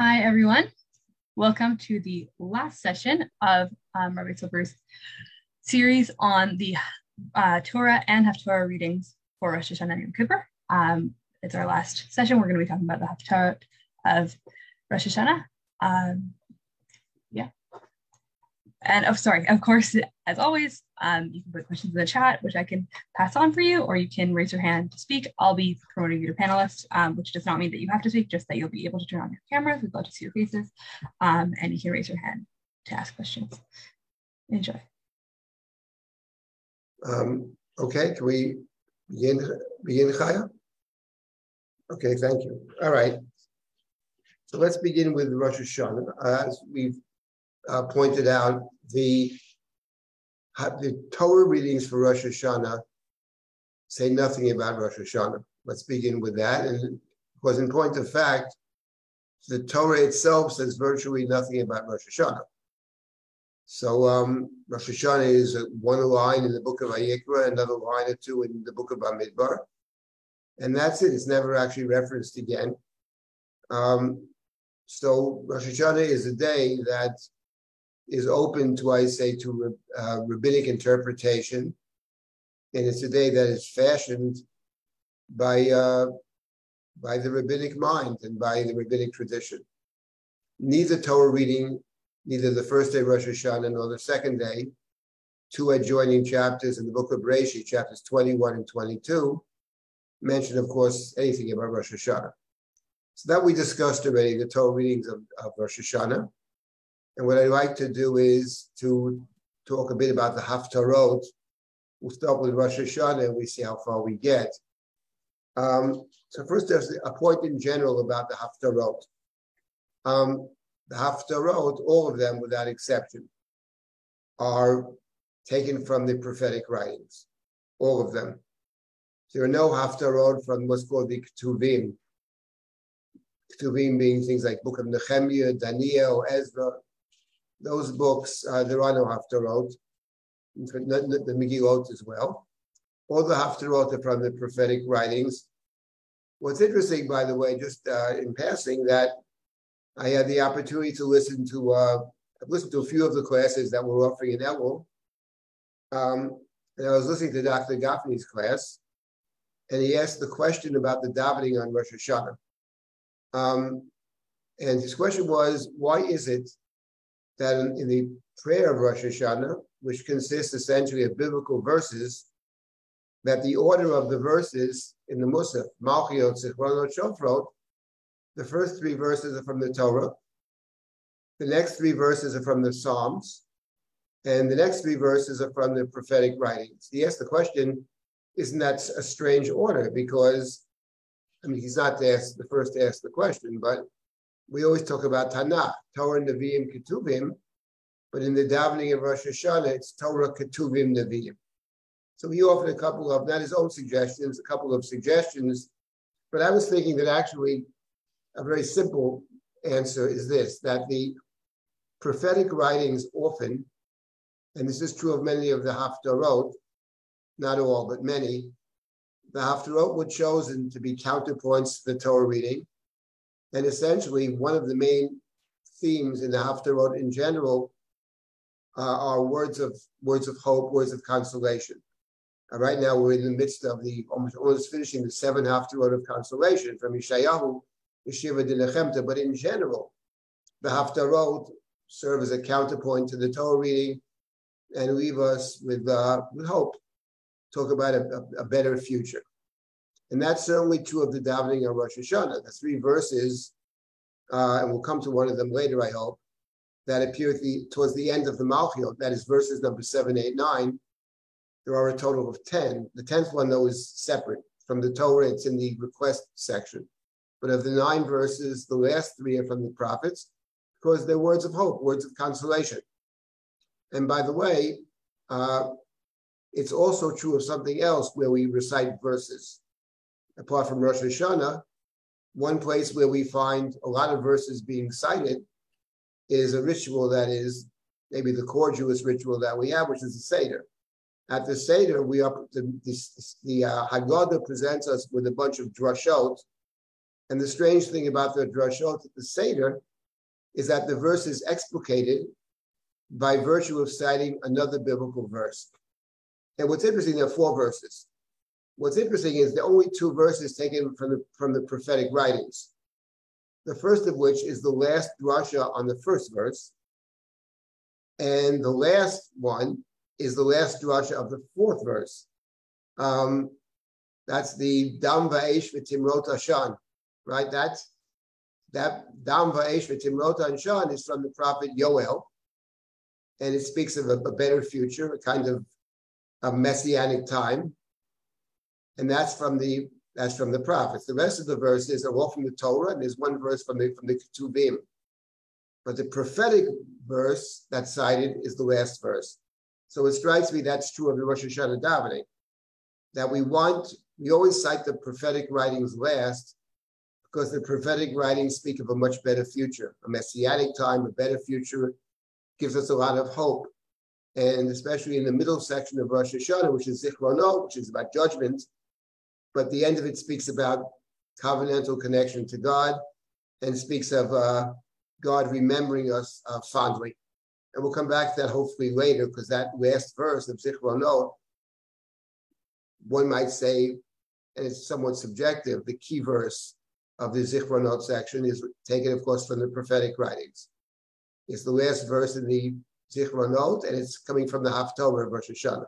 Hi, everyone. Welcome to the last session of um, Rabbi Silber's series on the uh, Torah and Haftorah readings for Rosh Hashanah and Yom Kippur. Um, it's our last session. We're going to be talking about the Haftarah of Rosh Hashanah. Um. And oh, sorry, of course, as always, um, you can put questions in the chat, which I can pass on for you, or you can raise your hand to speak. I'll be promoting you to panelists, um, which does not mean that you have to speak, just that you'll be able to turn on your cameras. We'd love to see your faces, um, and you can raise your hand to ask questions. Enjoy. Um, okay, can we begin, begin Chaya? Okay, thank you. All right. So let's begin with Rosh Hashanah. As we've uh, pointed out, the the Torah readings for Rosh Hashanah say nothing about Rosh Hashanah. Let's begin with that. And because in point of fact, the Torah itself says virtually nothing about Rosh Hashanah. So um, Rosh Hashanah is one line in the book of Vayikra, another line or two in the book of Bamidbar. And that's it. It's never actually referenced again. Um, so Rosh Hashanah is a day that is open to, I say, to uh, rabbinic interpretation. And it's a day that is fashioned by, uh, by the rabbinic mind and by the rabbinic tradition. Neither Torah reading, neither the first day Rosh Hashanah nor the second day, two adjoining chapters in the book of Bereshit, chapters 21 and 22, mention, of course, anything about Rosh Hashanah. So that we discussed already, the Torah readings of, of Rosh Hashanah. And what I'd like to do is to talk a bit about the Haftarot. We'll start with Rosh Hashanah and we see how far we get. Um, so first, there's a point in general about the Haftarot. Um, the Haftarot, all of them without exception, are taken from the prophetic writings, all of them. There are no Haftarot from what's called the Ketuvim. Ketuvim being things like Book of Nehemiah, Daniel, Ezra, those books, uh, there are no Haftarot, the, the Megillot as well. All the Haftarot are from the prophetic writings. What's interesting, by the way, just uh, in passing, that I had the opportunity to listen to, uh, I've listened to a few of the classes that were offering in Elul. Um, and I was listening to Dr. Gaffney's class, and he asked the question about the davening on Rosh Hashanah. Um, and his question was, why is it that in, in, the prayer of Rosh Hashanah, which consists essentially of biblical verses, that the order of the verses in the Musaf, Malchiot, Zichronot, Shofrot, the first three verses are from the Torah, the next three verses are from the Psalms, and the next three verses are from the prophetic writings. He asked the question, isn't that a strange order? Because, I mean, he's not the, first to ask the question, but we always talk about Tanakh, Torah, Nevi'im, Ketuvim, but in the davening of Rosh Hashanah, it's Torah, Ketuvim, Nevi'im. So he offered a couple of, not his own suggestions, a couple of suggestions, but I was thinking that actually a very simple answer is this, that the prophetic writings often, and this is true of many of the Haftarot, not all, but many, the Haftarot were chosen to be counterpoints to the Torah reading, and essentially, one of the main themes in the Haftarot in general uh, are words of words of hope, words of consolation. Uh, right now, we're in the midst of the almost, almost finishing the seven Haftarot of consolation from Yeshayahu, Yeshiva de Nechemta. But in general, the Haftarot serve as a counterpoint to the Torah reading and leave us with, uh, with hope. Talk about a, a, a better future. And that's certainly true of the davening of Rosh Hashanah. The three verses, uh, and we'll come to one of them later, I hope, that appear the, towards the end of the Malchiot, that is verses number seven, eight, nine. There are a total of 10. The 10th one, though, is separate from the Torah, it's in the request section. But of the nine verses, the last three are from the prophets because they're words of hope, words of consolation. And by the way, uh, it's also true of something else where we recite verses apart from Rosh Hashanah, one place where we find a lot of verses being cited is a ritual that is maybe the core Jewish ritual that we have, which is the Seder. At the Seder, we are the, the, the uh, Haggadah presents us with a bunch of drashot, And the strange thing about the drashot at the Seder is that the verse is explicated by virtue of citing another biblical verse. And what's interesting, there are four verses. What's interesting is the only two verses taken from the, from the prophetic writings. The first of which is the last drasha on the first verse. And the last one is the last drasha of the fourth verse. Um, that's the Dam Va'esh V'Timrot Ashan, right? That's that Dam Va'esh V'Timrot Ashan is from the prophet Yoel, and it speaks of a, a better future, a kind of a messianic time, and that's from the that's from the prophets. The rest of the verses are all from the Torah, and there's one verse from the from the Ketuvim. But the prophetic verse that's cited is the last verse. So it strikes me that's true of the Rosh Hashanah davening, that we want, we always cite the prophetic writings last because the prophetic writings speak of a much better future, a messianic time, a better future, gives us a lot of hope. And especially in the middle section of Rosh Hashanah, which is Zichronot, which is about judgment, but the end of it speaks about covenantal connection to God and speaks of uh, God remembering us uh, fondly. And we'll come back to that hopefully later because that last verse of Zichronot, one might say, and it's somewhat subjective, the key verse of the Zichronot section is taken, of course, from the prophetic writings. It's the last verse in the Zichronot, and it's coming from the Haftorah of Rosh Hashanah.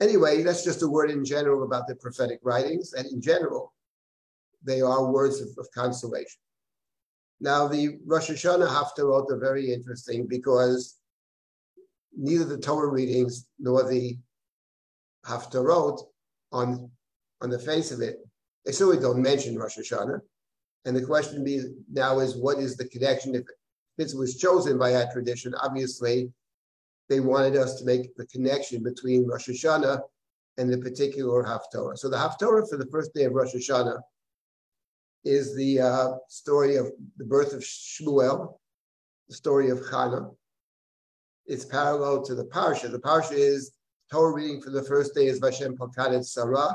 Anyway, that's just a word in general about the prophetic writings, and in general, they are words of, of consolation. Now, the Rosh Hashanah Haftarot are very interesting because neither the Torah readings nor the Haftarot on, on the face of it, they certainly don't mention Rosh Hashanah. And the question now is, what is the connection? If it was chosen by that tradition, obviously, they wanted us to make the connection between Rosh Hashanah and the particular Haftarah. So the Haftarah for the first day of Rosh Hashanah is the uh, story of the birth of Shmuel, the story of Chana. It's parallel to the parsha. The parsha is Torah reading for the first day is Vashem Palkadet Sarah.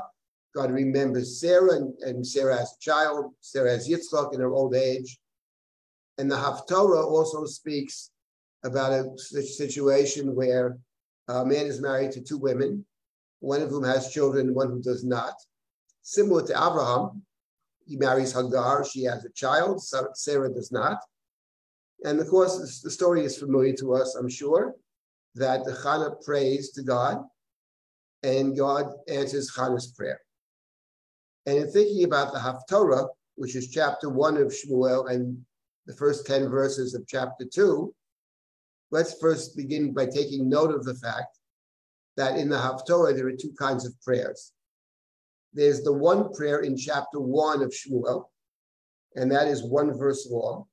God remembers Sarah, and, and Sarah as a child, Sarah as Yitzchak in her old age. And the Haftorah also speaks about a situation where a man is married to two women, one of whom has children, one who does not. Similar to Abraham, he marries Hagar, she has a child, Sarah does not. And of course, the story is familiar to us, I'm sure, that Chana prays to God and God answers Chana's prayer. And in thinking about the Haftorah, which is chapter one of Shmuel and the first 10 verses of chapter two, let's first begin by taking note of the fact that in the Haftorah there are two kinds of prayers. There's the one prayer in chapter one of Shmuel, and that is one verse long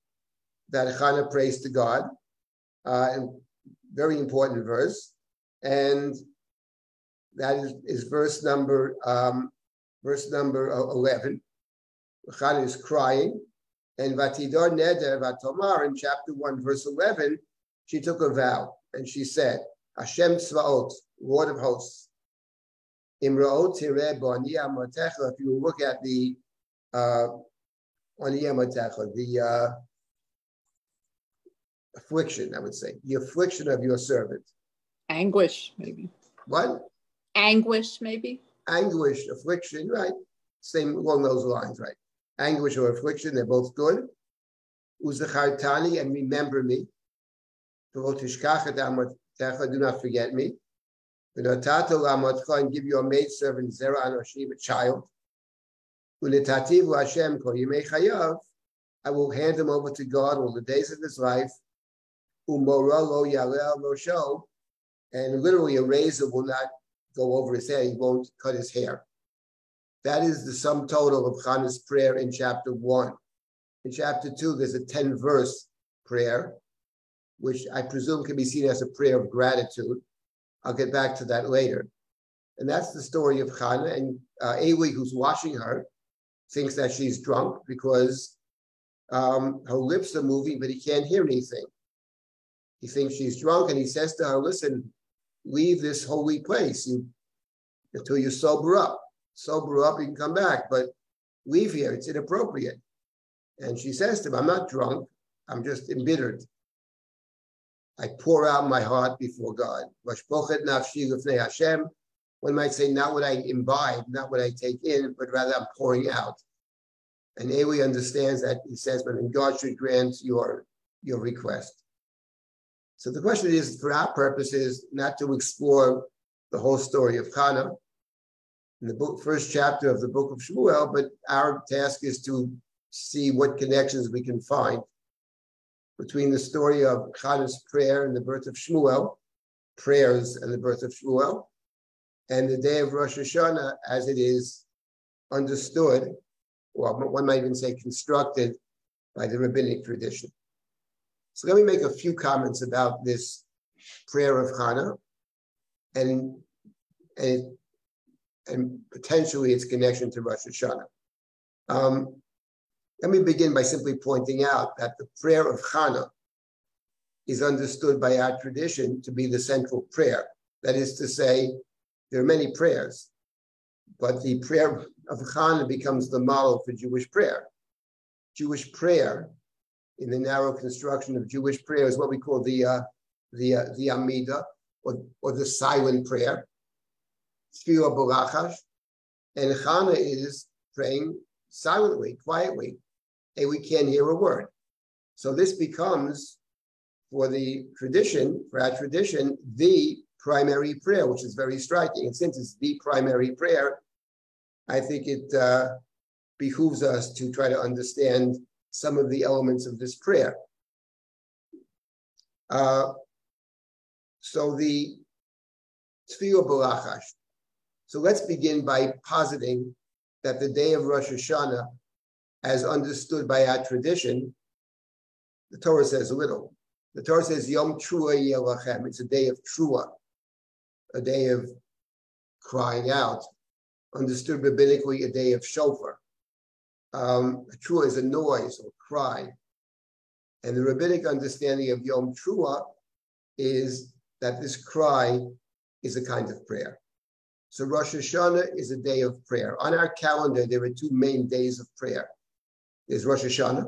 that Chana prays to God. Uh, very important verse. And that is, is verse number um, verse number 11. Chana is crying. And Vatidor Neder Vatomar in chapter 1, verse 11, she took a vow and she said, Hashem Tzvaot, Lord of hosts, if you look at the uh, the uh, affliction, I would say, the affliction of your servant. Anguish, maybe. What? Anguish, maybe. Anguish, affliction, right? Same along those lines, right? Anguish or affliction, they're both good. Uzachartani, and remember me. Do not forget me and give your maidservant Zerah Anoshim a child. I will hand him over to God all the days of his life. And literally a razor will not go over his hair. He won't cut his hair. That is the sum total of Chana's prayer in chapter one. In chapter two, there's a 10 verse prayer, which I presume can be seen as a prayer of gratitude. I'll get back to that later. And that's the story of Chana. And uh, who's watching her, thinks that she's drunk because um, her lips are moving, but he can't hear anything. He thinks she's drunk, and he says to her, "Listen, leave this holy place you, until you sober up. Sober up, you can come back." But leave here. It's inappropriate. And she says to him, I'm not drunk. I'm just embittered. I pour out my heart before God. One might say, not what I imbibe, not what I take in, but rather I'm pouring out. And Eli understands that he says, but God should grant your, your request. So the question is, for our purposes, not to explore the whole story of Hannah in the book, first chapter of the book of Shmuel, but our task is to see what connections we can find between the story of Hannah's prayer and the birth of Shmuel, prayers and the birth of Shmuel, and the day of Rosh Hashanah as it is understood, or one might even say constructed by the rabbinic tradition. So let me make a few comments about this prayer of Hannah and, and, and potentially its connection to Rosh Hashanah. Um, let me begin by simply pointing out that the prayer of Hannah is understood by our tradition to be the central prayer. That is to say, there are many prayers, but the prayer of Hannah becomes the model for Jewish prayer. Jewish prayer, in the narrow construction of Jewish prayer, is what we call the uh, the uh, the Amida, or, or the silent prayer, and Hannah is praying silently, quietly, and we can't hear a word. So this becomes, for the tradition, for our tradition, the primary prayer, which is very striking. And since it's the primary prayer, I think it uh, behooves us to try to understand some of the elements of this prayer. Uh, so the Tfilah Barachash. So let's begin by positing that the day of Rosh Hashanah as understood by our tradition, the Torah says little. The Torah says Yom Trua Yelachem. It's a day of Trua, a day of crying out. Understood rabbinically, a day of shofar. Um, trua is a noise or cry. And the rabbinic understanding of Yom Trua is that this cry is a kind of prayer. So Rosh Hashanah is a day of prayer. On our calendar, there are two main days of prayer. There's Rosh Hashanah,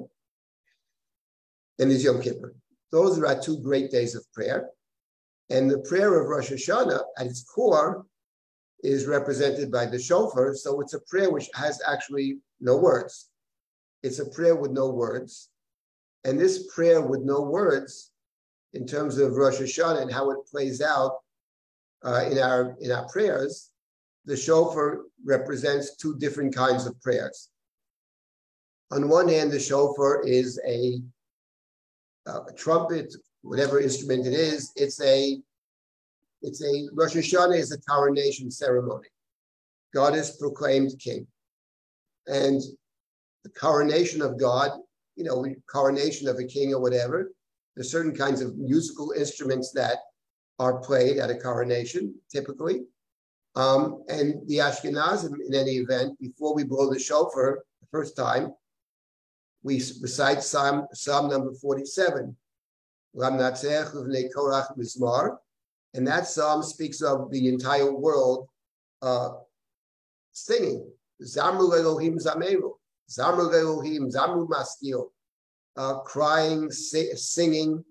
and there's Yom Kippur. Those are our two great days of prayer. And the prayer of Rosh Hashanah, at its core, is represented by the shofar. So it's a prayer which has actually no words. It's a prayer with no words. And this prayer with no words, in terms of Rosh Hashanah and how it plays out uh, in our in our prayers, the shofar represents two different kinds of prayers. On one hand, the shofar is a, uh, a trumpet, whatever instrument it is. It's a it's a Rosh Hashanah is a coronation ceremony. God is proclaimed king, and the coronation of God, you know, coronation of a king or whatever. There's certain kinds of musical instruments that are played at a coronation, typically. Um, and the Ashkenazim, in any event, before we blow the shofar the first time, we recite Psalm, Psalm number 47. And that psalm speaks of the entire world uh, singing. Zamru. Uh, crying, singing.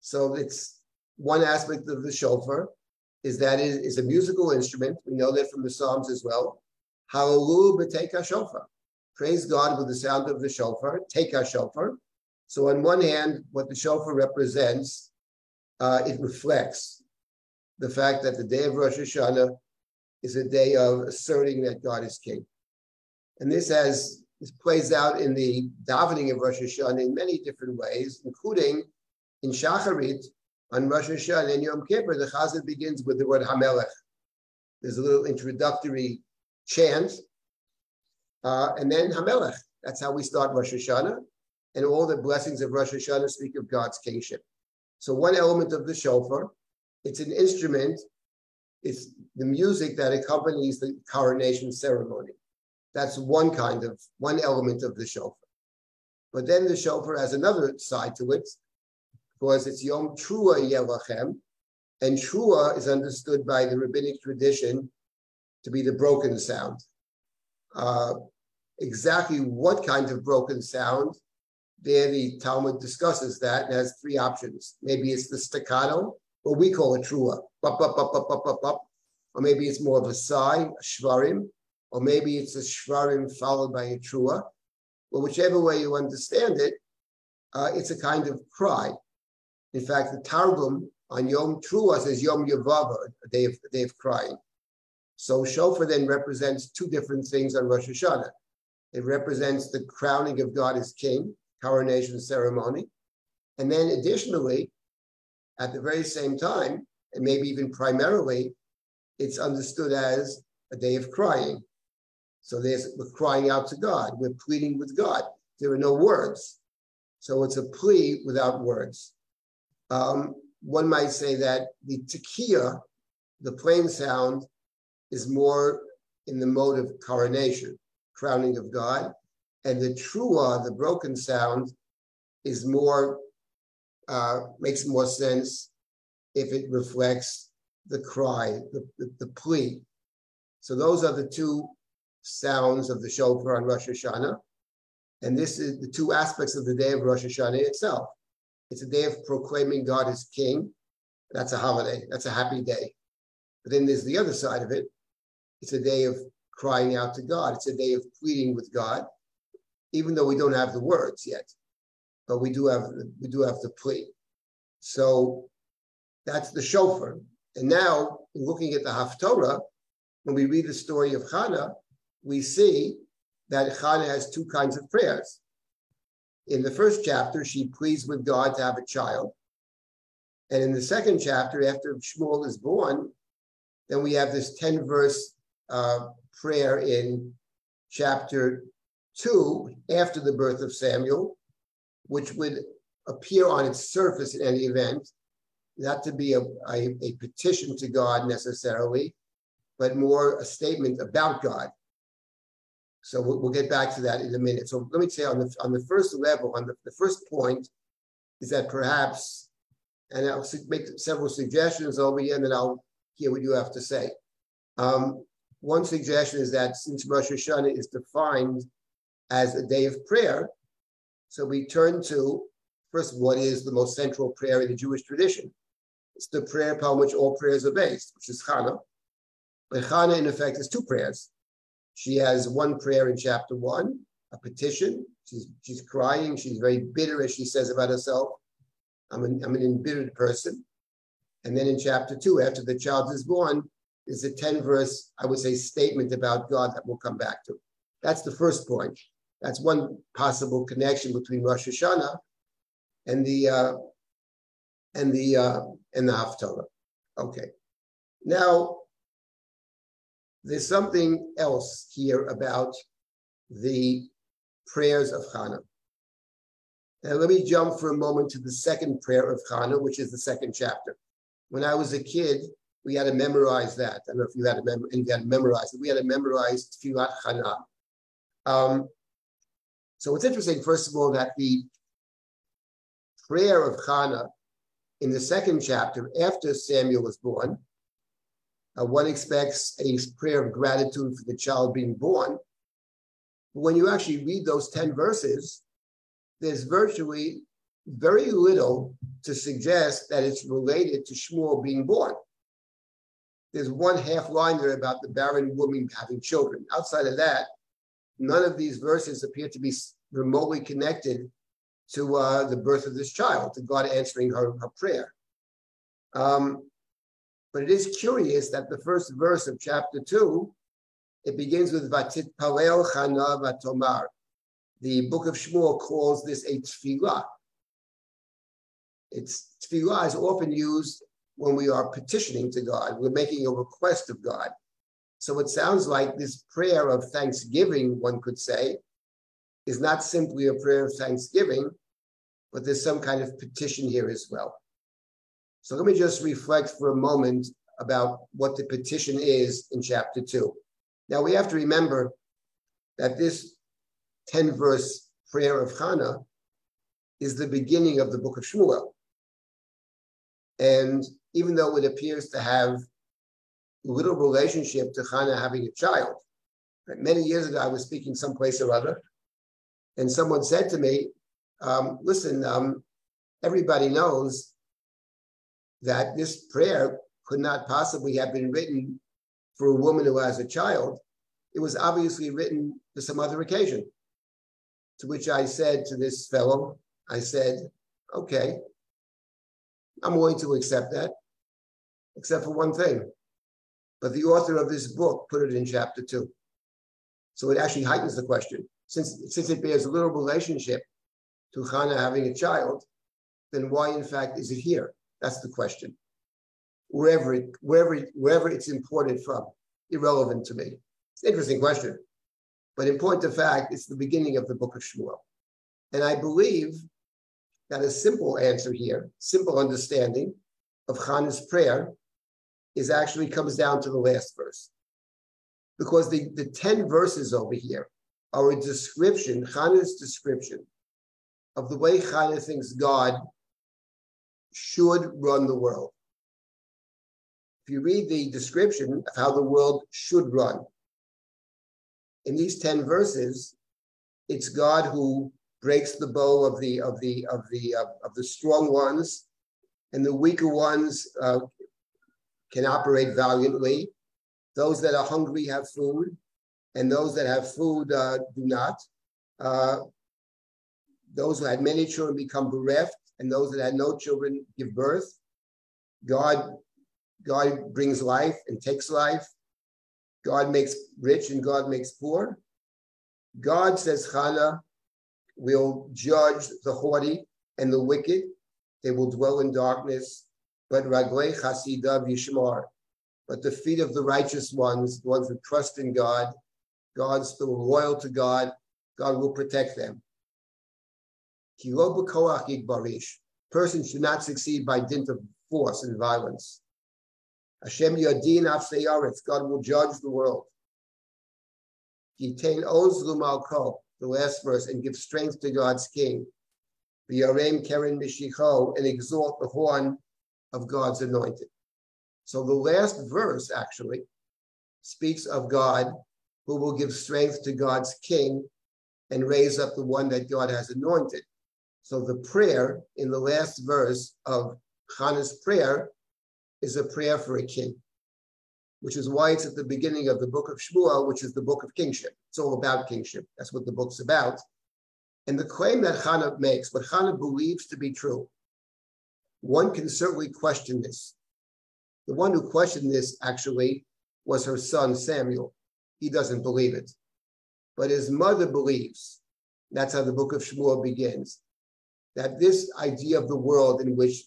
So it's one aspect of the shofar is that it is a musical instrument. We know that from the Psalms as well. Hallelujah, shofar praise God with the sound of the shofar, take our shofar. So on one hand, what the shofar represents, uh, it reflects the fact that the day of Rosh Hashanah is a day of asserting that God is king. And this has this plays out in the davening of Rosh Hashanah in many different ways, including in Shacharit on Rosh Hashanah and Yom Kippur, the Chazan begins with the word Hamelech. There's a little introductory chant uh, and then Hamelech. That's how we start Rosh Hashanah. And all the blessings of Rosh Hashanah speak of God's kingship. So one element of the shofar, it's an instrument, it's the music that accompanies the coronation ceremony. That's one kind of, one element of the shofar. But then the shofar has another side to it, because it's Yom Trua Yelachem, and Trua is understood by the rabbinic tradition to be the broken sound. Uh, exactly what kind of broken sound, there the Talmud discusses that and has three options. Maybe it's the staccato, what we call a trua, up, up, up, up, up, up, up. Or maybe it's more of a sigh, a shvarim, or maybe it's a shvarim followed by a trua. But whichever way you understand it, uh, it's a kind of cry. In fact, the Targum on Yom Trua says Yom Yavava, a day of, a day of crying. So shofar then represents two different things on Rosh Hashanah. It represents the crowning of God as king, coronation ceremony. And then additionally, at the very same time, and maybe even primarily, it's understood as a day of crying. So there's we're crying out to God, we're pleading with God. There are no words. So it's a plea without words. Um, one might say that the tekiah, the plain sound, is more in the mode of coronation, crowning of God. And the trua, the broken sound, is more, uh, makes more sense if it reflects the cry, the, the, the, plea. So those are the two sounds of the shofar on Rosh Hashanah. And this is the two aspects of the day of Rosh Hashanah itself. It's a day of proclaiming God as king. That's a holiday. That's a happy day. But then there's the other side of it. It's a day of crying out to God. It's a day of pleading with God even though we don't have the words yet, but we do have we do have the plea. So that's the shofar. And now, looking at the Haftorah, when we read the story of Hannah, we see that Hannah has two kinds of prayers. In the first chapter, she pleads with God to have a child. And in the second chapter, after Shmuel is born, then we have this 10 verse uh, prayer in chapter two after the birth of Samuel, which would appear on its surface in any event, not to be a, a, a petition to God necessarily, but more a statement about God. So we'll, we'll, get back to that in a minute. So let me say on the on the first level, on the, the first point, is that perhaps, and I'll make several suggestions over here, and then I'll hear what you have to say. Um, one suggestion is that since Rosh Hashanah is defined as a day of prayer. So we turn to first, what is the most central prayer in the Jewish tradition? It's the prayer upon which all prayers are based, which is Chana. But Chana, in effect, is two prayers. She has one prayer in chapter one, a petition. She's, she's crying. She's very bitter, as she says about herself. I'm an, I'm an embittered person. And then in chapter two, after the child is born, is a 10 verse, I would say, statement about God that we'll come back to. That's the first point. That's one possible connection between Rosh Hashanah and the uh, and the uh, and the Haftarah. Okay. Now, there's something else here about the prayers of Chana. Now, let me jump for a moment to the second prayer of Chana, which is the second chapter. When I was a kid, we had to memorize that. I don't know if you had to, mem- you had to memorize it. We had to memorize Tfilat Chana. Um, so it's interesting, first of all, that the prayer of Hannah in the second chapter, after Samuel was born, uh, one expects a prayer of gratitude for the child being born. But when you actually read those 10 verses, there's virtually very little to suggest that it's related to Shmuel being born. There's one half line there about the barren woman having children. Outside of that, none of these verses appear to be remotely connected to uh, the birth of this child, to God answering her, her prayer. Um, but it is curious that the first verse of chapter two, it begins with Vatit Palel Chana Vatomar. The book of Shmuel calls this a tefillah. It's tefillah is often used when we are petitioning to God. We're making a request of God. So it sounds like this prayer of thanksgiving, one could say, is not simply a prayer of thanksgiving, but there's some kind of petition here as well. So let me just reflect for a moment about what the petition is in chapter two. Now we have to remember that this 10 verse prayer of Hannah is the beginning of the book of Shmuel. And even though it appears to have little relationship to Hannah having a child, Many years ago, I was speaking someplace or other, and someone said to me, um, listen, um, everybody knows that this prayer could not possibly have been written for a woman who has a child. It was obviously written for some other occasion. To which I said to this fellow, I said, okay, I'm willing to accept that, except for one thing. But the author of this book put it in chapter two. So it actually heightens the question. Since, since it bears a little relationship to Hannah having a child, then why in fact is it here? That's the question. Wherever it, wherever, wherever it's imported from, irrelevant to me. It's an interesting question. But in point of fact, it's the beginning of the book of Shmuel. And I believe that a simple answer here, simple understanding of Hannah's prayer is actually comes down to the last verse. Because the, the 10 verses over here are a description, Hannah's description of the way Hannah thinks God should run the world. If you read the description of how the world should run, in these 10 verses, it's God who breaks the bow of the of the of the of the strong ones, and the weaker ones uh, can operate valiantly. Those that are hungry have food, and those that have food uh, do not. Uh, those who had many children become bereft, and those that had no children give birth. God, God brings life and takes life. God makes rich and God makes poor. God says, Chana will judge the haughty and the wicked. They will dwell in darkness. But Raglei Chasidav Yishmar. But the feet of the righteous ones, the ones who trust in God, God's still loyal to God, God will protect them. Person should not succeed by dint of force and violence. Hashem Yadin Afseyaretz, God will judge the world. Yitain Oz Lumalko, the last verse, and give strength to God's king. V'yarem Keren Mishicho, and exalt the horn of God's anointed. So the last verse actually speaks of God who will give strength to God's king and raise up the one that God has anointed. So the prayer in the last verse of Hannah's prayer is a prayer for a king, which is why it's at the beginning of the book of Shmuel, which is the book of kingship. It's all about kingship. That's what the book's about. And the claim that Hannah makes, what Hannah believes to be true, one can certainly question this. The one who questioned this actually was her son Samuel. He doesn't believe it. But his mother believes. That's how the book of Shmuel begins. That this idea of the world in which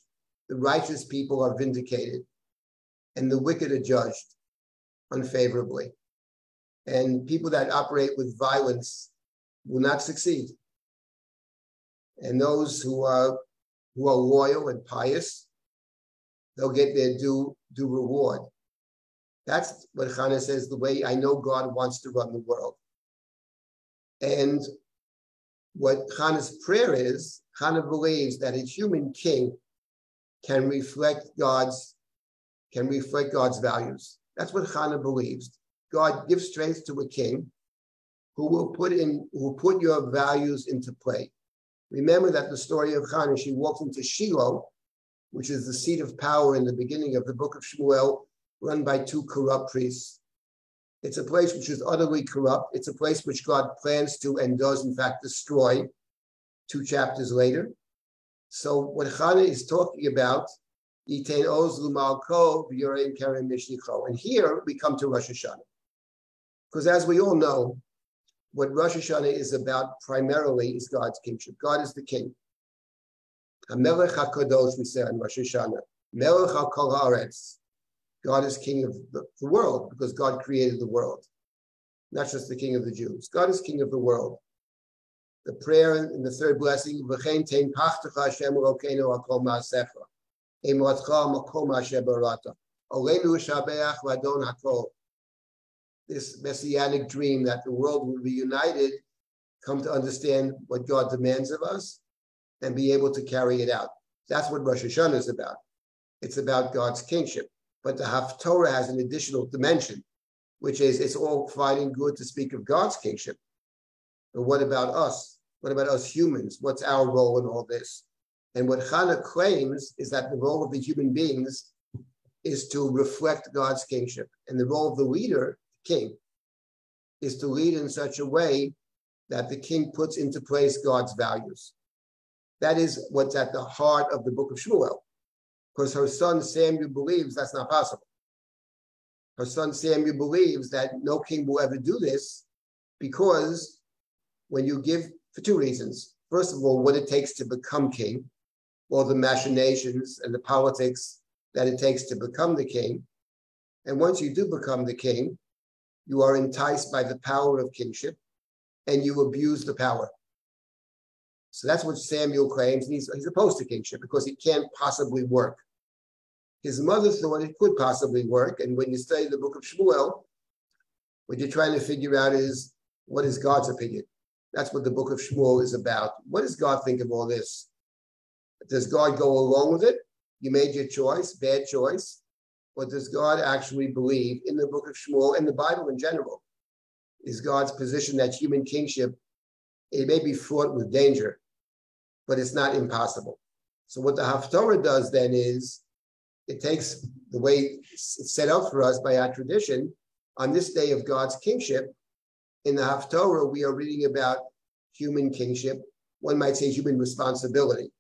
the righteous people are vindicated and the wicked are judged unfavorably. And people that operate with violence will not succeed. And those who are who are loyal and pious, they'll get their due due reward. That's what Hannah says, the way I know God wants to run the world. And what Hannah's prayer is, Hannah believes that a human king can reflect God's can reflect God's values. That's what Hannah believes. God gives strength to a king who will put in who put your values into play. Remember that the story of Hannah, she walked into Shiloh, which is the seat of power in the beginning of the book of Shmuel, run by two corrupt priests. It's a place which is utterly corrupt. It's a place which God plans to and does, in fact, destroy two chapters later. So what Chana is talking about, and here we come to Rosh Hashanah. Because as we all know, what Rosh Hashanah is about primarily is God's kingship. God is the king. HaMelech HaKadosh, we say on Rosh Hashanah. Melech HaKol Haaretz. God is king of the, world because God created the world, not just the king of the Jews. God is king of the world the prayer in the third blessing, V'chein tein pachtecha Hashem Elokeinu akol ma'asecha, emotcha makom asher barata, olenu shabeach v'adon hakol. This messianic dream that the world will be united, come to understand what God demands of us, and be able to carry it out. That's what Rosh Hashanah is about. It's about God's kingship. But the Haftorah has an additional dimension. which is it's all fine and good to speak of God's kingship. But what about us? What about us humans? What's our role in all this? And what Chana claims is that the role of the human beings is to reflect God's kingship. And the role of the leader, king, is to lead in such a way that the king puts into place God's values. That is what's at the heart of the book of Shmuel, because her son Samuel believes that's not possible. Her son Samuel believes that no king will ever do this because when you give, for two reasons. First of all, what it takes to become king, all the machinations and the politics that it takes to become the king. And once you do become the king, you are enticed by the power of kingship and you abuse the power. So that's what Samuel claims. And he's, he's opposed to kingship because it can't possibly work. His mother thought it could possibly work. And when you study the book of Shmuel, what you're trying to figure out is what is God's opinion? That's what the book of Shmuel is about. What does God think of all this? Does God go along with it? You made your choice, bad choice. Or does God actually believe in the book of Shmuel and the Bible in general? Is God's position that human kingship, it may be fraught with danger, but it's not impossible. So what the Haftorah does then is it takes the way it's set up for us by our tradition on this day of God's kingship. In the Haftorah, we are reading about human kingship. One might say human responsibility.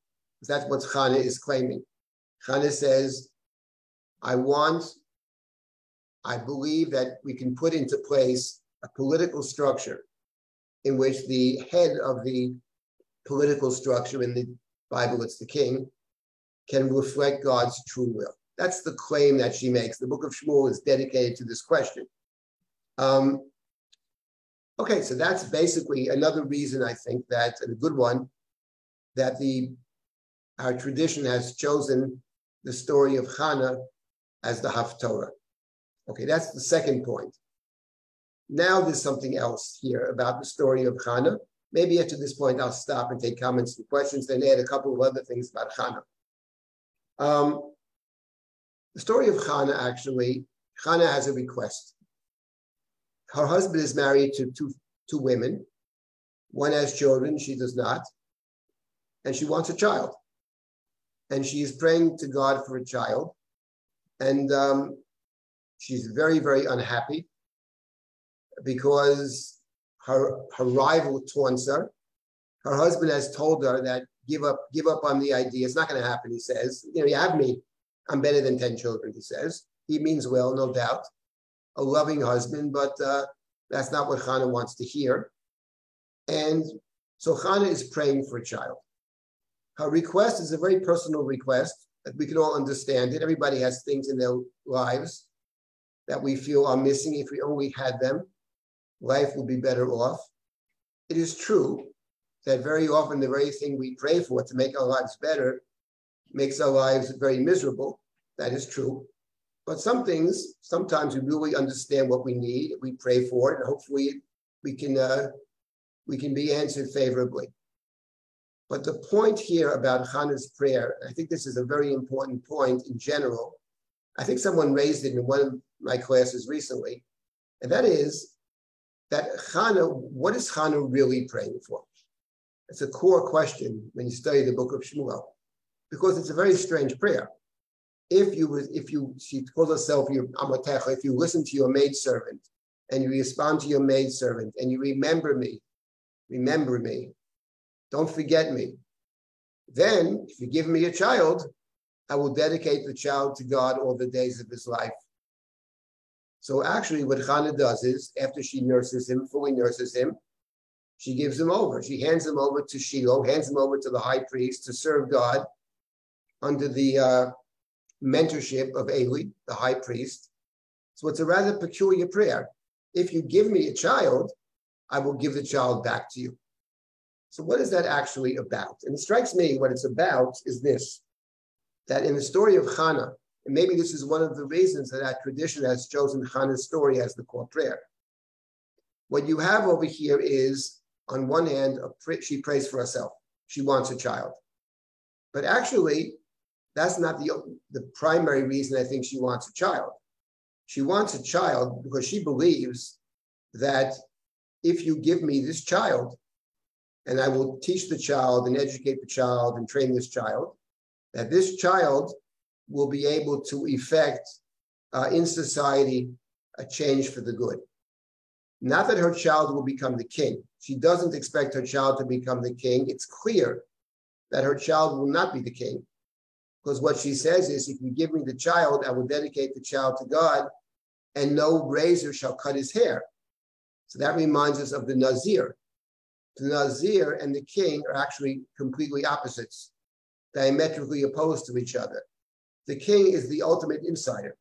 That's what Chana is claiming. Chana says, I want, I believe that we can put into place a political structure in which the head of the political structure in the Bible, it's the king, can reflect God's true will. That's the claim that she makes. The book of Shmuel is dedicated to this question. Um, okay, so that's basically another reason I think that, and a good one, that the our tradition has chosen the story of Hannah as the Haftorah. Okay, that's the second point. Now there's something else here about the story of Hannah. Maybe after this point, I'll stop and take comments and questions, then add a couple of other things about Hannah. Um, the story of Hannah actually, Hannah has a request. Her husband is married to two, two women. One has children, she does not. And she wants a child and she is praying to God for a child. And um, she's very, very unhappy because her, her rival taunts her. Her husband has told her that give up, give up on the idea. It's not going to happen, he says. You know, you have me. I'm better than 10 children, he says. He means well, no doubt. A loving husband, but uh, that's not what Hannah wants to hear. And so Hannah is praying for a child. Her request is a very personal request we can all understand it. Everybody has things in their lives that we feel are missing. If we only had them, life would be better off. It is true that very often the very thing we pray for to make our lives better makes our lives very miserable. That is true. But some things, sometimes we really understand what we need. We pray for it, and hopefully we can uh, we can be answered favorably. But the point here about Hannah's prayer, I think this is a very important point in general. I think someone raised it in one of my classes recently, and that is that Hannah, what is Hannah really praying for? It's a core question when you study the book of Shmuel, because it's a very strange prayer. If you if you she calls herself your amatecha, if you listen to your maidservant and you respond to your maidservant and you remember me, remember me, don't forget me. Then, if you give me a child, I will dedicate the child to God all the days of his life. So actually, what Hannah does is, after she nurses him, fully nurses him, she gives him over. She hands him over to Shiloh, hands him over to the high priest to serve God under the uh, mentorship of Eli, the high priest. So it's a rather peculiar prayer. If you give me a child, I will give the child back to you. So, what is that actually about? And it strikes me what it's about is this that in the story of Hannah, and maybe this is one of the reasons that our tradition has chosen Hannah's story as the core prayer. What you have over here is, on one hand, she prays for herself. She wants a child. But actually, that's not the, the primary reason I think she wants a child. She wants a child because she believes that if you give me this child, and I will teach the child and educate the child and train this child, that this child will be able to effect uh, in society a change for the good. Not that her child will become the king. She doesn't expect her child to become the king. It's clear that her child will not be the king. Because what she says is, if you give me the child, I will dedicate the child to God, and no razor shall cut his hair. So that reminds us of the Nazir. The Nazir and the king are actually completely opposites, diametrically opposed to each other. The king is the ultimate insider.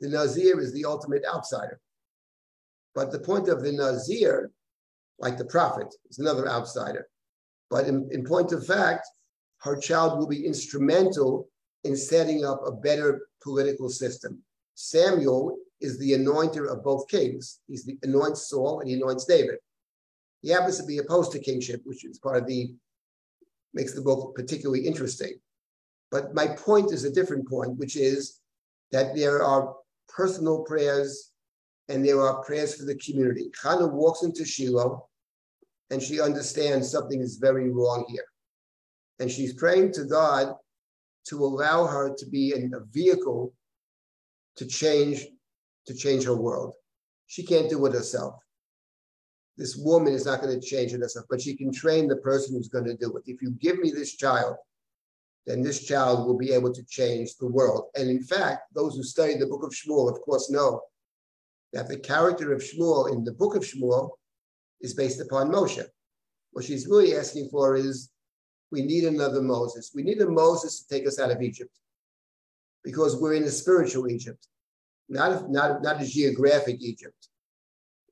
The Nazir is the ultimate outsider. But the point of the Nazir, like the prophet, is another outsider. But in, in point of fact, her child will be instrumental in setting up a better political system. Samuel is the anointer of both kings. He's the anoints Saul and he anoints David. He happens to be opposed to kingship, which is part of the makes the book particularly interesting. But my point is a different point, which is that there are personal prayers and there are prayers for the community. Hannah walks into Shiloh and she understands something is very wrong here. And she's praying to God to allow her to be in a vehicle to change to change her world. She can't do it herself. This woman is not going to change it herself, but she can train the person who's going to do it. If you give me this child, then this child will be able to change the world. And in fact, those who study the book of Shmuel, of course, know that the character of Shmuel in the book of Shmuel is based upon Moshe. What she's really asking for is we need another Moses. We need a Moses to take us out of Egypt because we're in a spiritual Egypt, not a, not, not a geographic Egypt.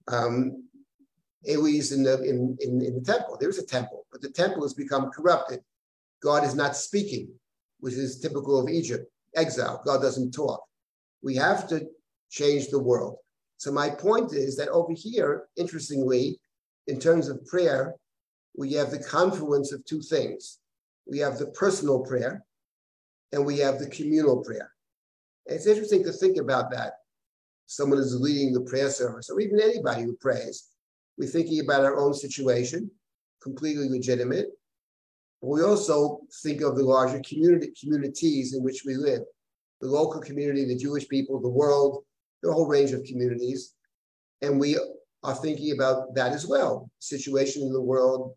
Um, Eli's in the in, in, in the temple. There's a temple, but the temple has become corrupted. God is not speaking, which is typical of Egypt, exile. God doesn't talk. We have to change the world. So my point is that over here, interestingly, in terms of prayer, we have the confluence of two things. We have the personal prayer and we have the communal prayer. And it's interesting to think about that. Someone is leading the prayer service, or even anybody who prays. We're thinking about our own situation, completely legitimate. But we also think of the larger community communities in which we live, the local community, the Jewish people, the world, the whole range of communities. And we are thinking about that as well. Situation in the world,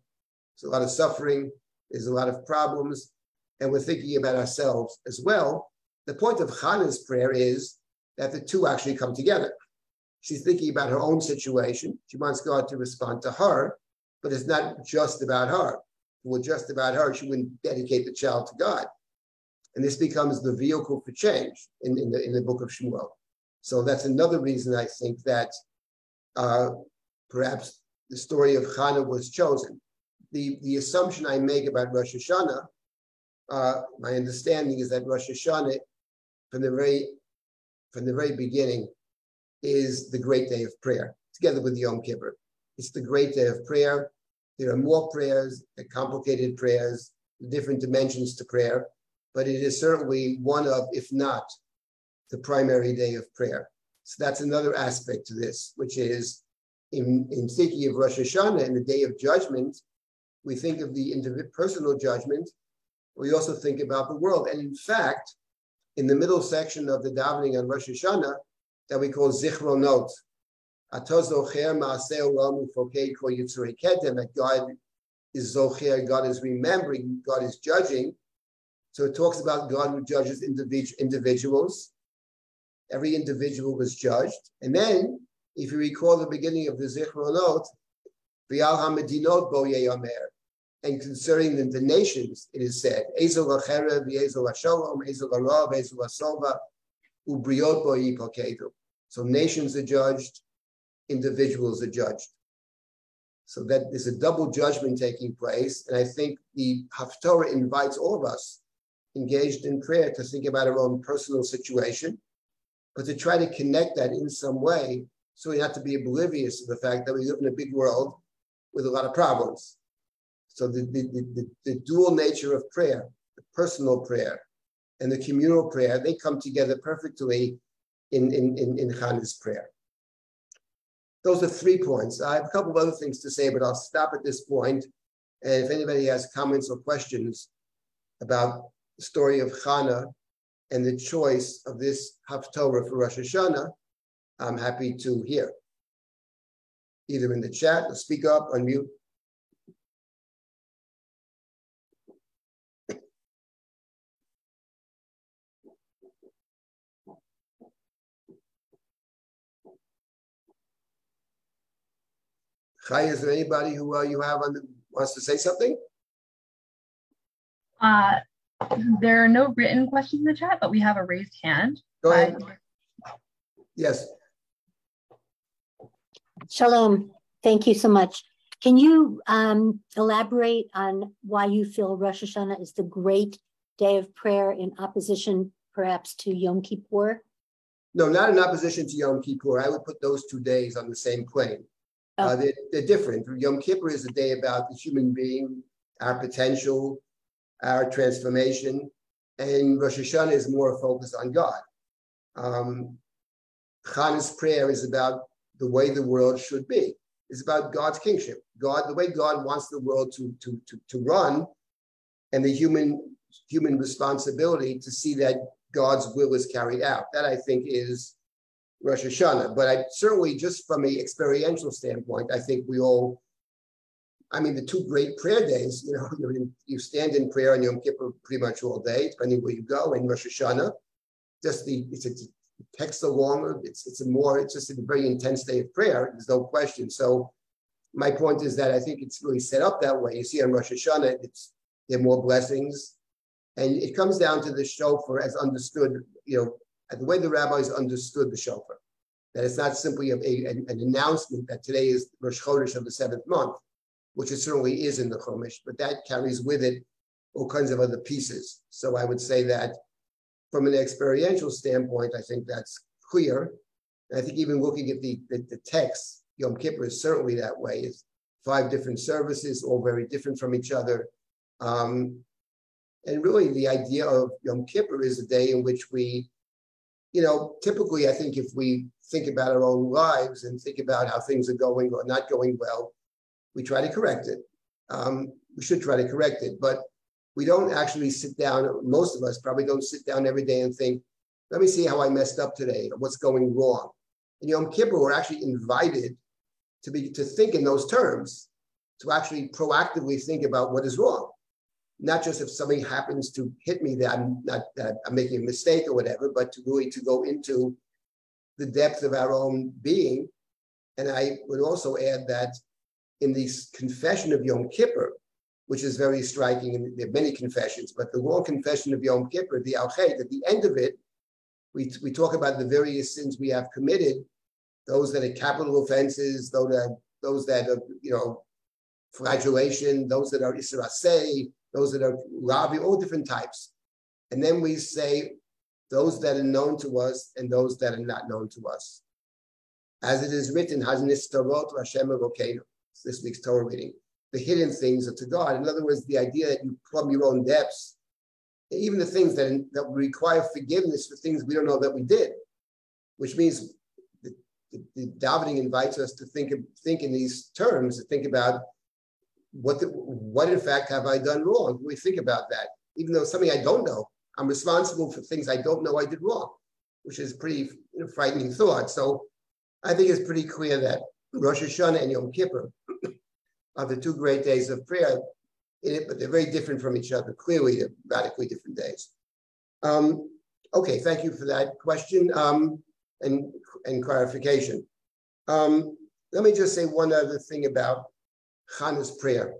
there's a lot of suffering, there's a lot of problems, and we're thinking about ourselves as well. The point of Hannah's prayer is that the two actually come together. She's thinking about her own situation. She wants God to respond to her, but it's not just about her. If it were just about her, she wouldn't dedicate the child to God. And this becomes the vehicle for change in, in, the, in the book of Shmuel. So that's another reason I think that uh, perhaps the story of Hannah was chosen. The, the assumption I make about Rosh Hashanah, uh, my understanding is that Rosh Hashanah, from the very from the very beginning, is the great day of prayer, together with the Yom Kippur. It's the great day of prayer. There are more prayers, complicated prayers, different dimensions to prayer, but it is certainly one of, if not, the primary day of prayer. So that's another aspect to this, which is in, in thinking of Rosh Hashanah and the day of judgment, we think of the personal judgment. We also think about the world. And in fact, in the middle section of the davening on Rosh Hashanah, that we call Zichronot, that God is Zocher, God is remembering, God is judging. So it talks about God who judges individuals. Every individual was judged. And then, if you recall the beginning of the Zichronot, V'al HaMedinot Bo Yeyomer, and concerning the, nations, it is said, Ezel Acherev, Ezel Asholom, Ezel Arav, Ezel Asova, Ubriot Bo Yipokedu. So nations are judged, individuals are judged. So that there's a double judgment taking place. And I think the Haftorah invites all of us engaged in prayer to think about our own personal situation but to try to connect that in some way so we have to be oblivious to the fact that we live in a big world with a lot of problems. So the, the, the, the dual nature of prayer, the personal prayer and the communal prayer, they come together perfectly in, in, in, in Chana's prayer. Those are three points. I have a couple of other things to say, but I'll stop at this point. And if anybody has comments or questions about the story of Chana and the choice of this Haftorah for Rosh Hashanah, I'm happy to hear. Either in the chat, or speak up, unmute. Chai, is there anybody who uh, you have on the, wants to say something? Uh, there are no written questions in the chat, but we have a raised hand. Go ahead. Yes. Shalom. Thank you so much. Can you um, elaborate on why you feel Rosh Hashanah is the great day of prayer in opposition, perhaps, to Yom Kippur? No, not in opposition to Yom Kippur. I would put those two days on the same plane. Uh. Uh, they're, they're, different. Yom Kippur is a day about the human being, our potential, our transformation, and Rosh Hashanah is more focused on God. Um, Chana's prayer is about the way the world should be. It's about God's kingship. God, the way God wants the world to, to, to, to run, and the human human responsibility to see that God's will is carried out. That I think is Rosh Hashanah. But I certainly, just from a experiential standpoint, I think we all, I mean, the two great prayer days, you know, in, you stand in prayer on Yom Kippur pretty much all day, depending where you go, and Rosh Hashanah, just the, it's a, so longer, it's, it's a more, it's just a very intense day of prayer, there's no question. So my point is that I think it's really set up that way. You see on Rosh Hashanah, it's, there are more blessings, and it comes down to the shofar as understood, you know, the way the rabbis understood the shofar, that it's not simply a, a, an announcement that today is Rosh Chodesh of the seventh month, which it certainly is in the Chumash, but that carries with it all kinds of other pieces. So I would say that from an experiential standpoint, I think that's clear. And I think even looking at the, the, the text, Yom Kippur is certainly that way. It's five different services, all very different from each other. Um, and really, the idea of Yom Kippur is a day in which we you know, typically, I think if we think about our own lives and think about how things are going or not going well, we try to correct it. Um, we should try to correct it, but we don't actually sit down. Most of us probably don't sit down every day and think, let me see how I messed up today or what's going wrong. And Yom Kippur, we're actually invited to be to think in those terms, to actually proactively think about what is wrong not just if something happens to hit me that I'm not that I'm making a mistake or whatever, but to really to go into the depth of our own being. And I would also add that in the confession of Yom Kippur, which is very striking, and there are many confessions, but the long confession of Yom Kippur, the Al at the end of it, we, we talk about the various sins we have committed, those that are capital offenses, those that, those that are, you know, flagellation, those that are Isra'aseh, those that are Ravi, all different types. And then we say those that are known to us and those that are not known to us. As it is written, Hanistarot Hashem Elokeinu, this week's Torah reading. The hidden things are to God. In other words, the idea that you plumb your own depths, even the things that, that require forgiveness for things we don't know that we did, which means the, the, the davening invites us to think, think in these terms, to think about what, the, what in fact have I done wrong? We think about that. Even though something I don't know, I'm responsible for things I don't know I did wrong, which is pretty you know, frightening thought. So I think it's pretty clear that Rosh Hashanah and Yom Kippur are the two great days of prayer in it, but they're very different from each other. Clearly, they're radically different days. Um, okay, thank you for that question um, and, and clarification. Um, let me just say one other thing about Chana's prayer,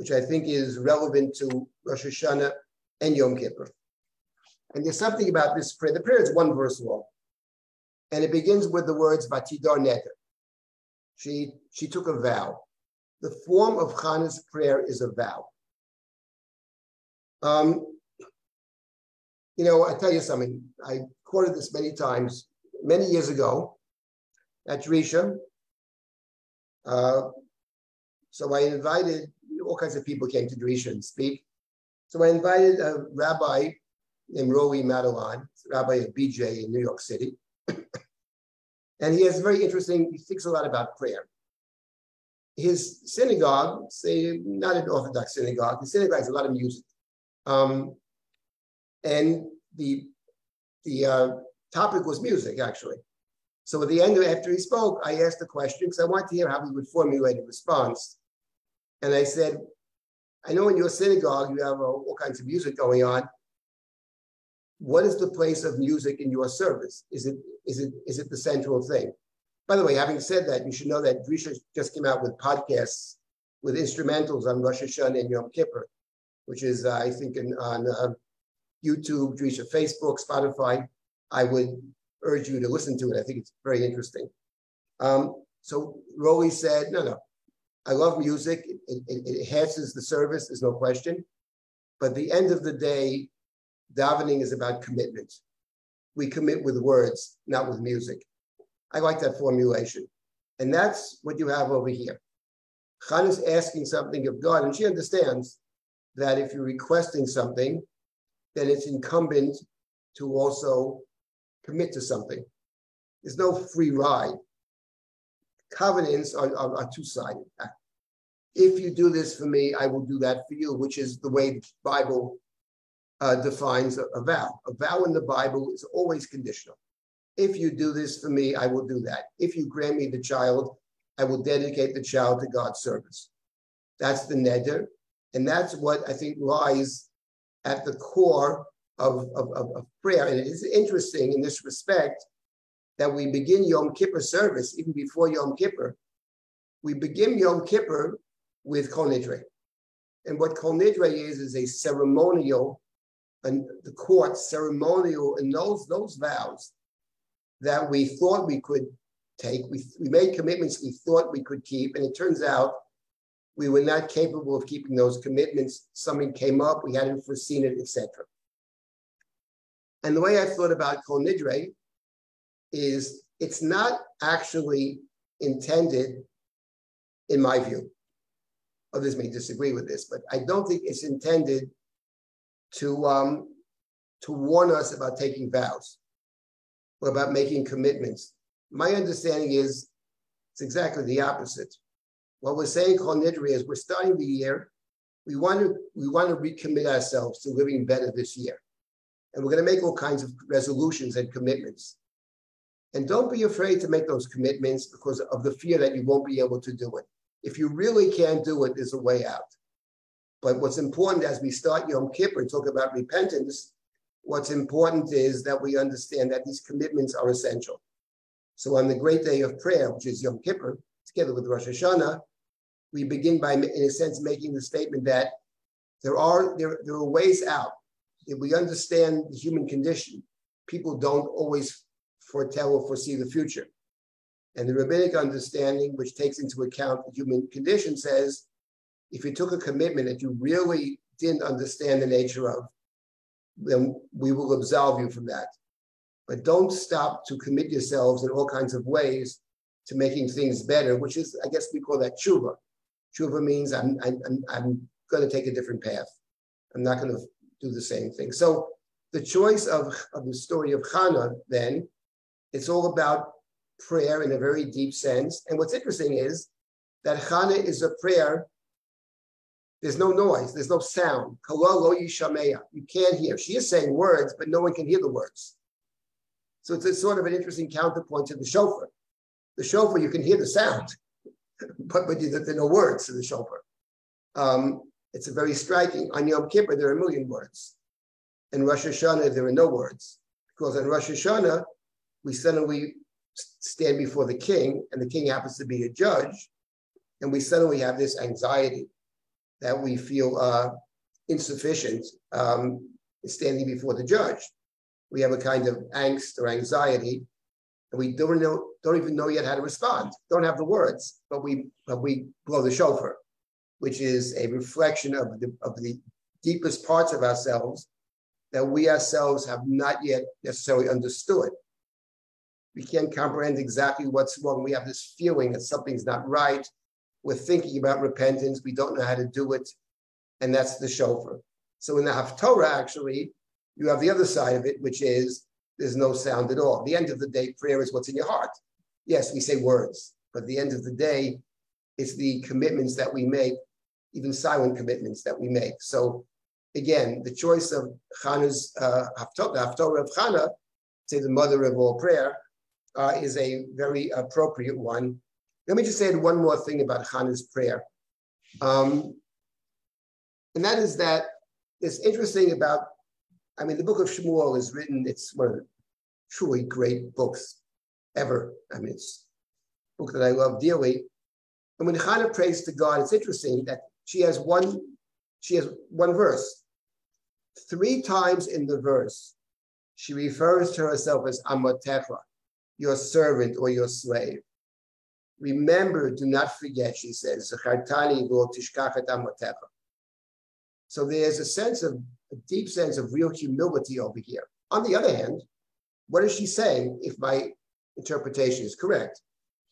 which I think is relevant to Rosh Hashanah and Yom Kippur. And there's something about this prayer. The prayer is one verse long, and it begins with the words "Vatidar Neder." She she took a vow. The form of Chana's prayer is a vow. Um, you know, I tell you something. I quoted this many times, many years ago, at Drisha. Uh, so I invited all kinds of people came to Drisha and speak. So I invited a rabbi named Rolly Matalon, rabbi of BJ in New York City. and he has very interesting, he thinks a lot about prayer. His synagogue, say not an Orthodox synagogue, the synagogue has a lot of music. Um, and the the uh, topic was music, actually. So at the end, of, after he spoke, I asked the question because I wanted to hear how he would formulate a response. And I said, I know in your synagogue you have uh, all kinds of music going on. What is the place of music in your service? Is it is it is it the central thing? By the way, having said that, you should know that Drisha just came out with podcasts with instrumentals on Rosh Hashanah and Yom Kippur, which is uh, I think in, on uh, YouTube, Drisha, Facebook, Spotify. I would urge you to listen to it. I think it's very interesting. Um, so Rolly said, no, no, I love music. It, it, it enhances the service, there's no question. But the end of the day, davening is about commitment. We commit with words, not with music. I like that formulation. And that's what you have over here. Chana is asking something of God, and she understands that if you're requesting something, then it's incumbent to also commit to something. There's no free ride. Covenants are, are, are two sided. If you do this for me, I will do that for you, which is the way the Bible uh, defines a, a vow. A vow in the Bible is always conditional. If you do this for me, I will do that. If you grant me the child, I will dedicate the child to God's service. That's the neder. And that's what I think lies at the core of, of, of, prayer. And it is interesting in this respect that we begin Yom Kippur service even before Yom Kippur. We begin Yom Kippur with Kol Nidre. And what Kol Nidre is, is a ceremonial, and the court ceremonial, and those, those vows that we thought we could take. We, we made commitments we thought we could keep, and it turns out we were not capable of keeping those commitments. Something came up, we hadn't foreseen it, etc. And the way I thought about Kol Nidre is it's not actually intended, in my view. Others may disagree with this, but I don't think it's intended to um, to warn us about taking vows or about making commitments. My understanding is it's exactly the opposite. What we're saying, Kol Nidre, is we're starting the year. We want to we want to recommit ourselves to living better this year, and we're going to make all kinds of resolutions and commitments. And don't be afraid to make those commitments because of the fear that you won't be able to do it. If you really can't do it, there's a way out. But what's important as we start Yom Kippur and talk about repentance, what's important is that we understand that these commitments are essential. So on the great day of prayer, which is Yom Kippur, together with Rosh Hashanah, we begin by, in a sense, making the statement that there are there, there are ways out. If we understand the human condition, people don't always foretell or foresee the future. And the rabbinic understanding, which takes into account the human condition, says if you took a commitment that you really didn't understand the nature of, then we will absolve you from that. But don't stop to commit yourselves in all kinds of ways to making things better, which is, I guess we call that tshuva. Tshuva means I'm, I'm, I'm going to take a different path. I'm not going to do the same thing. So the choice of, of the story of Hannah, then, it's all about prayer in a very deep sense. And what's interesting is that Hannah is a prayer. There's no noise, there's no sound. You can't hear. She is saying words, but no one can hear the words. So it's a sort of an interesting counterpoint to the shofar. The shofar, you can hear the sound, but, but there are no words to the shofar. Um, it's a very striking. On Yom Kippur, there are a million words. In Rosh Hashanah, there are no words. Because in Rosh Hashanah, we suddenly stand before the king, and the king happens to be a judge, and we suddenly have this anxiety that we feel uh, insufficient um, standing before the judge. We have a kind of angst or anxiety, and we don't know, don't even know yet how to respond. Don't have the words, but we but we blow the shofar, which is a reflection of the of the deepest parts of ourselves that we ourselves have not yet necessarily understood we can't comprehend exactly what's wrong. We have this feeling that something's not right. We're thinking about repentance. We don't know how to do it. And that's the shofar. So in the Haftorah, actually, you have the other side of it, which is there's no sound at all. At the end of the day, prayer is what's in your heart. Yes, we say words, but at the end of the day, it's the commitments that we make, even silent commitments that we make. So again, the choice of Chana's uh, Haftorah of Chana, say the mother of all prayer, uh, is a very appropriate one. Let me just add one more thing about Chana's prayer. Um, and that is that it's interesting about, I mean, the book of Shmuel is written, it's one of the truly great books ever. I mean, it's a book that I love dearly. And when Hannah prays to God, it's interesting that she has one, she has one verse. Three times in the verse, she refers to herself as Amatecha, your servant or your slave. Remember, do not forget, she says, so there's a sense of a deep sense of real humility over here. On the other hand, what is she saying if my interpretation is correct?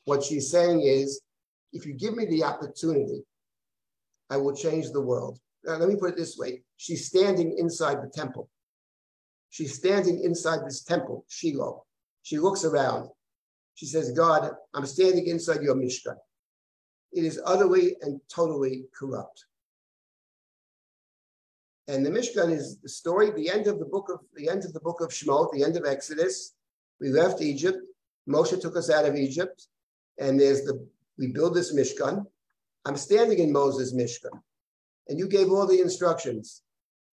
What she's saying is, if you give me the opportunity, I will change the world. Now, let me put it this way she's standing inside the temple. She's standing inside this temple, Shiloh. She looks around. She says, God, I'm standing inside your Mishkan. It is utterly and totally corrupt. And the Mishkan is the story, the end of the book of the end of the book of Shemot, the end of Exodus. We left Egypt. Moshe took us out of Egypt, and there's the we build this Mishkan. I'm standing in Moses' Mishkan, and you gave all the instructions.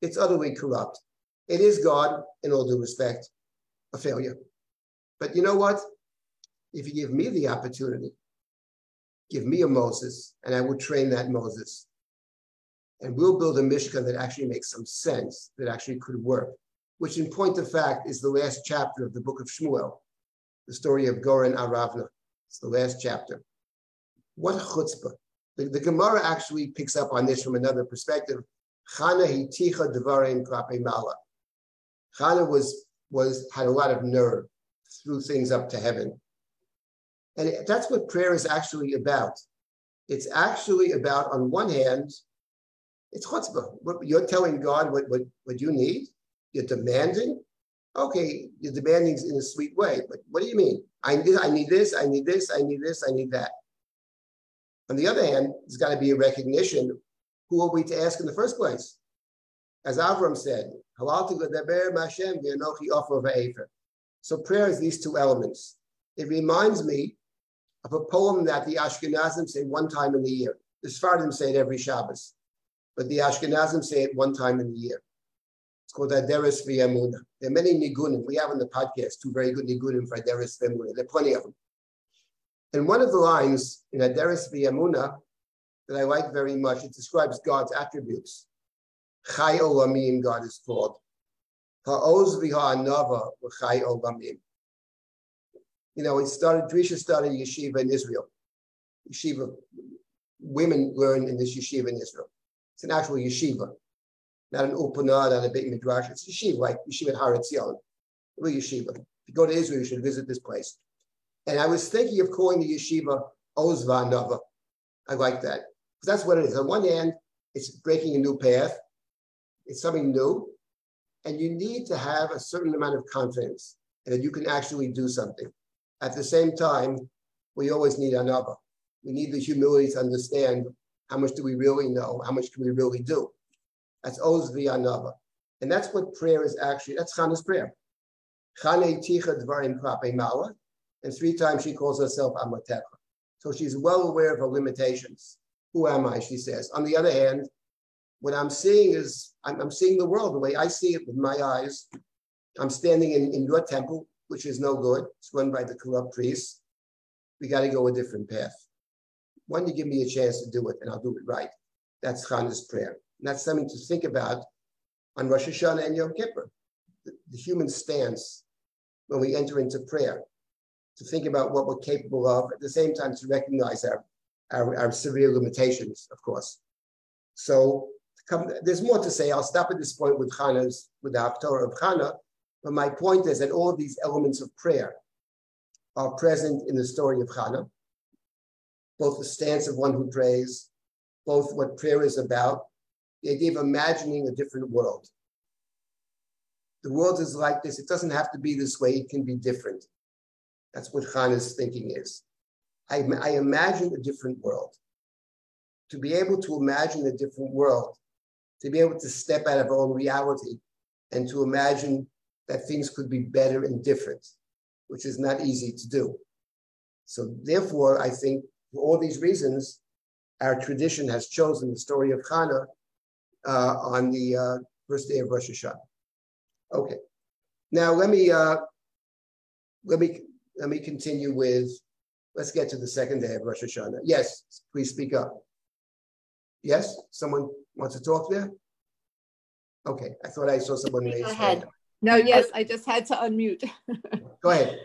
It's utterly corrupt. It is God, in all due respect, a failure. But you know what? If you give me the opportunity, give me a Moses, and I will train that Moses and we'll build a Mishkan that actually makes some sense, that actually could work, which in point of fact is the last chapter of the book of Shmuel, the story of Goren Aravna. It's the last chapter. What chutzpah. The, the Gemara actually picks up on this from another perspective. Chana hiticha devarim klape mala. Chana was, was, had a lot of nerve, threw things up to heaven. And that's what prayer is actually about. It's actually about, on one hand, it's chutzpah. You're telling God what, what, what you need. You're demanding. Okay, you're demanding in a sweet way, but what do you mean? I need, I need this, I need this, I need this, I need that. On the other hand, there's got to be a recognition who are we to ask in the first place? As Avram said, so prayer is these two elements. It reminds me of a poem that the Ashkenazim say one time in the year. The Sephardim say it every Shabbos but the Ashkenazim say it one time in the year. It's called Aderes V'Yamuna. There are many nigunim. We have on the podcast two very good nigunim for Aderes V'Yamuna. There are plenty of them. And one of the lines in Aderes V'Yamuna that I like very much, it describes God's attributes. Chai Olamim, God is called. You know, it started, Drisha started yeshiva in Israel. Yeshiva, women learn in this yeshiva in Israel. It's an actual yeshiva, not an ulpana, not a beit midrash. It's yeshiva, like yeshiva Har Etzion, real yeshiva. If you go to Israel, you should visit this place. And I was thinking of calling the yeshiva Ozva Nava. I like that because that's what it is. On one hand, it's breaking a new path. It's something new, and you need to have a certain amount of confidence that you can actually do something. At the same time, we always need another. We need the humility to understand how much do we really know? How much can we really do? That's Oz V'Yanava. And that's what prayer is actually, that's Chana's prayer. Chane Ticha Dvarim Mala. And three times she calls herself Amatecha. So she's well aware of her limitations. Who am I? She says. On the other hand, what I'm seeing is, I'm, I'm seeing the world the way I see it with my eyes. I'm standing in, in your temple, which is no good. It's run by the corrupt priests. We got to go a different path when you give me a chance to do it, and I'll do it right. That's Chana's prayer. And that's something to think about on Rosh Hashanah and Yom Kippur. The, the human stance when we enter into prayer, to think about what we're capable of, at the same time to recognize our, our, our severe limitations, of course. So come, there's more to say. I'll stop at this point with Chana's, with the Haftorah of Chana. But my point is that all these elements of prayer are present in the story of Chana both the stance of one who prays, both what prayer is about, the idea of imagining a different world. The world is like this. It doesn't have to be this way. It can be different. That's what Chana's thinking is. I, I imagine a different world. To be able to imagine a different world, to be able to step out of our own reality and to imagine that things could be better and different, which is not easy to do. So, therefore, I think for all these reasons, our tradition has chosen the story of Chana uh, on the uh, first day of Rosh Hashanah. Okay, now let me uh, let me let me continue with. Let's get to the second day of Rosh Hashanah. Yes, please speak up. Yes, someone wants to talk there. Okay, I thought I saw someone raise. Go ahead. No, yes, I just had to unmute. Go ahead.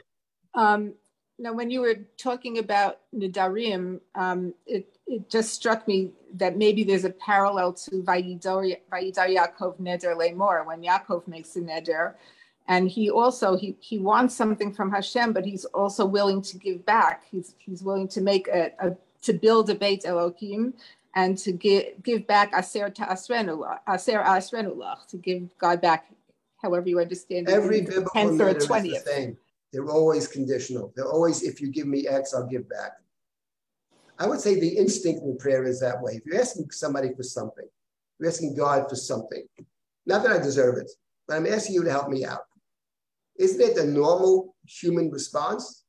Um, now, when you were talking about Nidarim, um, it, it just struck me that maybe there's a parallel to Vayidar Yaakov Neder Lemor, when Yaakov makes a Neder. And he also, he, he wants something from Hashem, but he's also willing to give back. He's, he's willing to make a, a to build a Beit Elohim and to give, give back Aser to Ta'asrenulach, Aser Asrenulach, to give God back however you understand it. Every biblical tenth or letter is the twentieth. same. They're always conditional. They're always, if you give me X, I'll give back. I would say the instinct in prayer is that way. If you're asking somebody for something, you're asking God for something. Not that I deserve it, but I'm asking you to help me out. Isn't it a normal human response?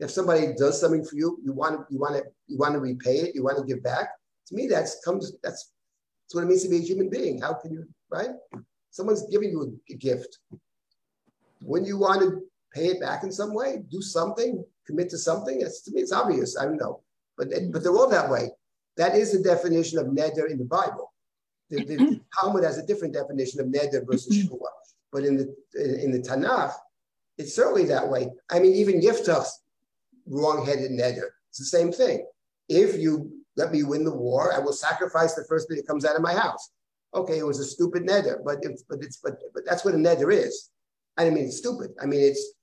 If somebody does something for you, you want to, you want to, you want to repay it, you want to give back. To me, that's comes that's that's what it means to be a human being. How can you, right? Someone's giving you a gift. When you want to pay it back in some way, do something, commit to something. It's, to me, it's obvious. I don't know, but but they're all that way. That is the definition of neder in the Bible. The, the, the mm-hmm. Talmud has a different definition of neder versus mm-hmm. shua, but in the in, in the Tanakh, it's certainly that way. I mean, even Yiftach's wrong-headed neder. It's the same thing. If you let me win the war, I will sacrifice the first thing that comes out of my house. Okay, it was a stupid neder, but it's but it's but but that's what a neder is. I don't mean it's stupid. I mean it's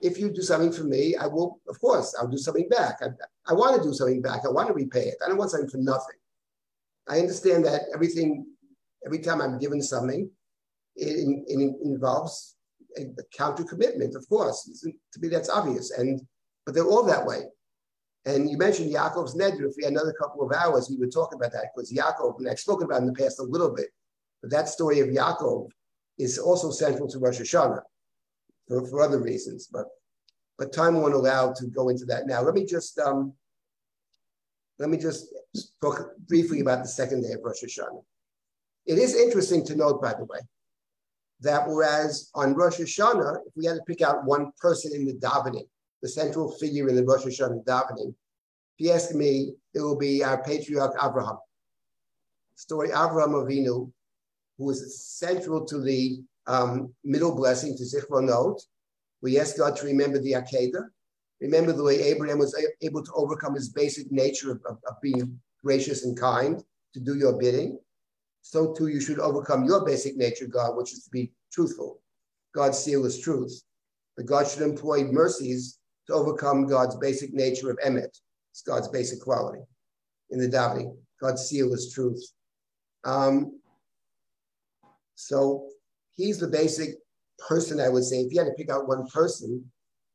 if you do something for me, I will, of course, I'll do something back. I, I want to do something back. I want to repay it. I don't want something for nothing. I understand that everything, every time I'm given something, it, it involves a, a counter commitment, of course. To me, that's obvious. And but they're all that way. And you mentioned Yaakov's Neder. If we had another couple of hours, we would talk about that because Yaakov, and I've spoken about in the past a little bit, but that story of Yaakov is also central to Rosh Hashanah for, for other reasons, but but time won't allow to go into that now. Let me just um, let me just talk briefly about the second day of Rosh Hashanah. It is interesting to note, by the way, that whereas on Rosh Hashanah, if we had to pick out one person in the davening, the central figure in the Rosh Hashanah davening, if you ask me, it will be our patriarch Abraham. Story Abraham Avinu, who was central to the um, middle blessing to Zichronot. We ask God to remember the Akedah. Remember the way Abraham was able to overcome his basic nature of, of, of being gracious and kind, to do your bidding. So too you should overcome your basic nature, God, which is to be truthful. God's seal is truth. But God should employ mercies to overcome God's basic nature of emet. It's God's basic quality in the davening. God's seal is truth. Um, so he's the basic person, I would say. If you had to pick out one person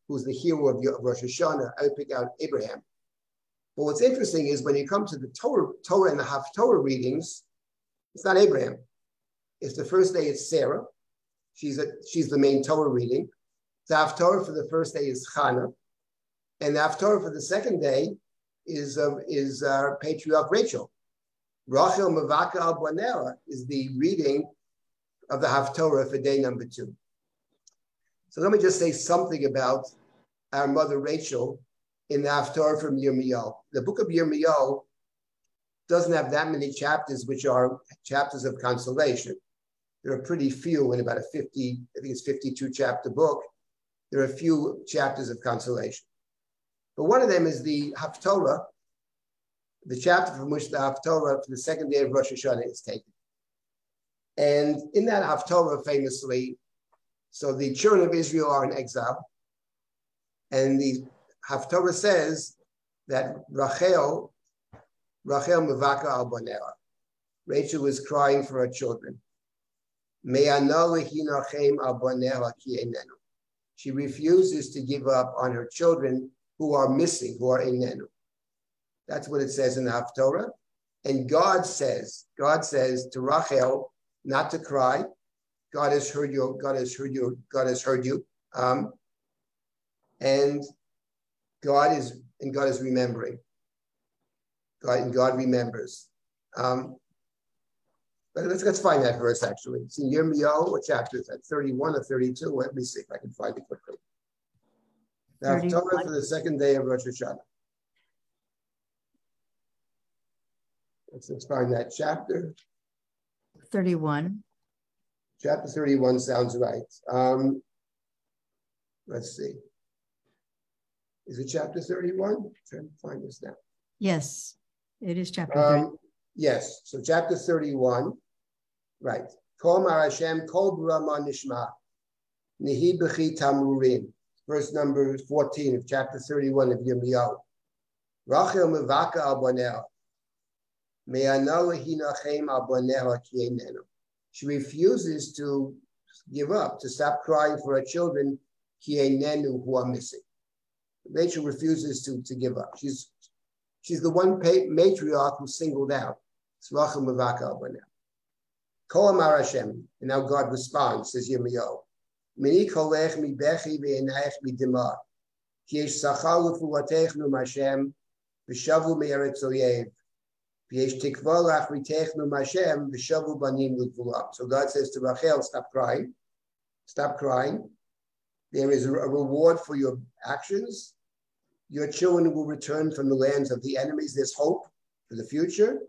who's the hero of, your, of Rosh Hashanah, I would pick out Abraham. But what's interesting is when you come to the Torah, Torah and the Haftorah readings, it's not Abraham. It's the first day, it's Sarah. She's, a, she's the main Torah reading. The Haftorah for the first day is Chana. And the Haftorah for the second day is, uh, is our patriarch Rachel. Rachel Mavaka al is the reading of the Haftorah for day number two. So let me just say something about our mother Rachel in the Haftorah from Yirmiyahu. The book of Yirmiyahu doesn't have that many chapters, which are chapters of consolation. There are pretty few in about a 50, I think it's 52 chapter book. There are a few chapters of consolation. But one of them is the Haftorah, the chapter from which the Haftorah for the second day of Rosh Hashanah is taken. And in that Haftorah, famously, so the children of Israel are in exile. And the Haftorah says that Rachel, Rachel Mavaka al Rachel was crying for her children. She refuses to give up on her children who are missing, who are inenu. That's what it says in the Haftorah. And God says, God says to Rachel not to cry. God has heard you. God has heard you. God has heard you. Um, and God is and God is remembering. God and God remembers. Um, but let's let's find that verse actually. It's in Yirmiyahu. What chapter is that? Thirty-one or thirty-two? Let me see if I can find it quickly. Now, Torah for the second day of Rosh Hashanah. Let's, find that chapter. 31. Chapter 31 sounds right. Um, let's see. Is it chapter 31? I'm trying to find this now. Yes, it is chapter um, Yes, so chapter 31, right. Kol Hashem, Kol Brahma Nishma, Nihi B'chi Tamurim, verse number 14 of chapter 31 of Yirmiyahu. Rachel Mevaka Al she refuses to give up, to stop crying for her children, who are missing. Rachel refuses to, to give up. She's she's the one matriarch who singled out. Hashem. And now God responds, says Yirmiyahu. So God says to Rachel, stop crying. Stop crying. There is a reward for your actions. Your children will return from the lands of the enemies. There's hope for the future.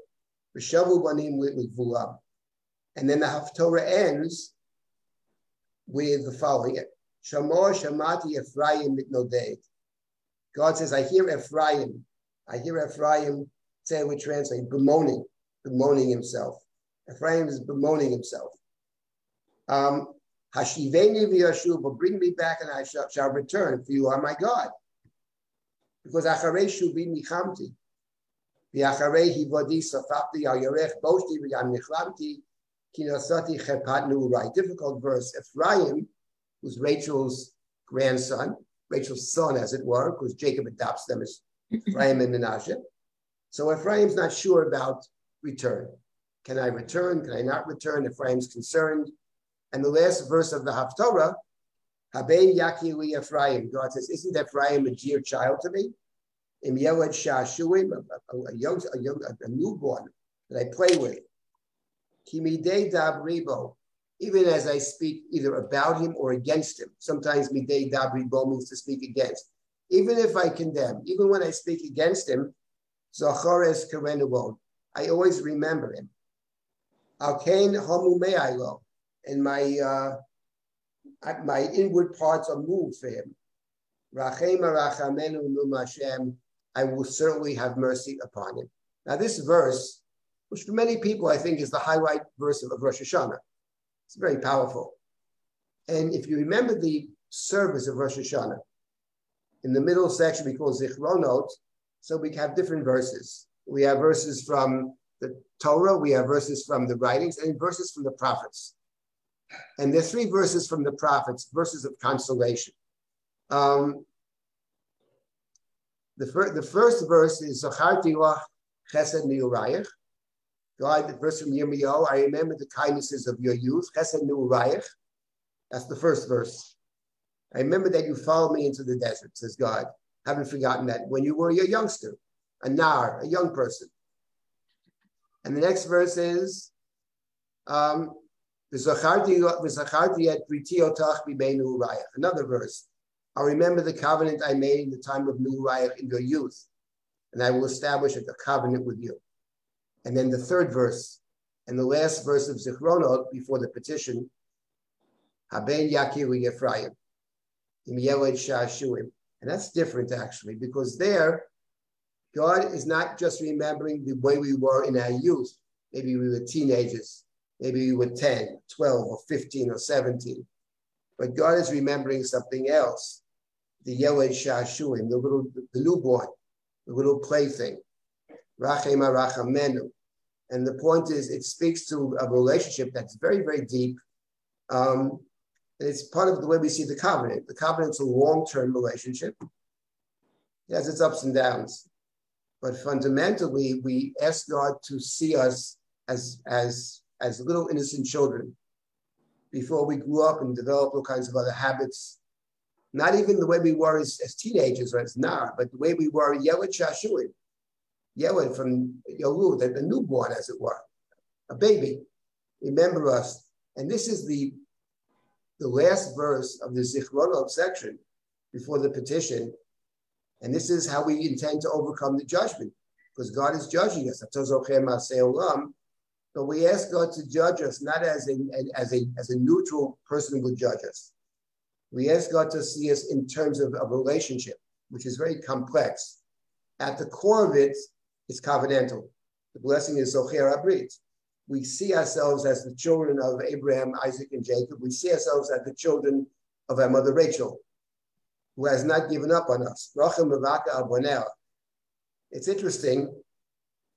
And then the Haftorah ends with the following. Shamor Shamati Ephraim mitnoded. God says, I hear Ephraim. I hear Ephraim say we translate bemoaning, bemoaning himself. Ephraim is bemoaning himself. Um, Hashiveni v'yashuv, but bring me back and I shall, shall, return, for you are my God. Because acharei shuvi nichamti, v'acharei hivodi safapti al yorech boshti kinasati chepat nu'urai. Difficult verse. Ephraim, who's Rachel's grandson, Rachel's son, as it were, because Jacob adopts them as Ephraim and Menashe. So Ephraim's not sure about return. Can I return? Can I not return? Ephraim's concerned. And the last verse of the Haftorah, Habein Yaki Ephraim. God says, Isn't Ephraim a dear child to me? Im Yeled Shashuim, a young, a young, a newborn that I play with. Kimidei Dabribo. Even as I speak either about him or against him. Sometimes Midei Dabribo means to speak against. Even if I condemn, even when I speak against him, Zachores Karenuon. I always remember him. Alkain Homu Me'ailo. And my uh, my inward parts are moved for him. I will certainly have mercy upon him. Now, this verse, which for many people I think is the highlight verse of Rosh Hashanah, it's very powerful. And if you remember the service of Rosh Hashanah, in the middle section we call Zichronot, so we have different verses. We have verses from the Torah, we have verses from the writings, and verses from the prophets. And there's three verses from the prophets, verses of consolation. Um, the, fir- the first verse is Zacharti Chesed Miurayach. God, the verse from Yirmiyahu, I remember the kindnesses of your youth. Chesed Miurayach. That's the first verse. I remember that you followed me into the desert, says God haven't forgotten that when you were a youngster, a nar, a young person. And the next verse is, um, another verse. I'll remember the covenant I made in the time of Nurayach in your youth, and I will establish a covenant with you. And then the third verse, and the last verse of Zichronot before the petition, Haben Yakiru Ephraim, Im Yeled Shashuim. And that's different actually, because there, God is not just remembering the way we were in our youth. Maybe we were teenagers, maybe we were 10, 12, or 15, or 17. But God is remembering something else. The Yeled Shashuim, the little, the newborn, the little plaything. Rachema Rachamenu. And the point is, it speaks to a relationship that's very, very deep Um, and it's part of the way we see the covenant. The covenant's a long-term relationship. It has its ups and downs. But fundamentally, we ask God to see us as, as, as little innocent children before we grew up and developed all kinds of other habits. Not even the way we were as, as teenagers or as nar, but the way we were Yeled Shashuin. Yeled from Yolu, the, the newborn, as it were, a baby. Remember us. And this is the, the last verse of the Zichronot section before the petition and this is how we intend to overcome the judgment, because God is judging us. But we ask God to judge us not as a, as a, as a neutral person would judge us. We ask God to see us in terms of a relationship, which is very complex. At the core of it, it's covenantal. The blessing is Zocher Abrit. We see ourselves as the children of Abraham, Isaac, and Jacob. We see ourselves as the children of our mother Rachel who has not given up on us. It's interesting,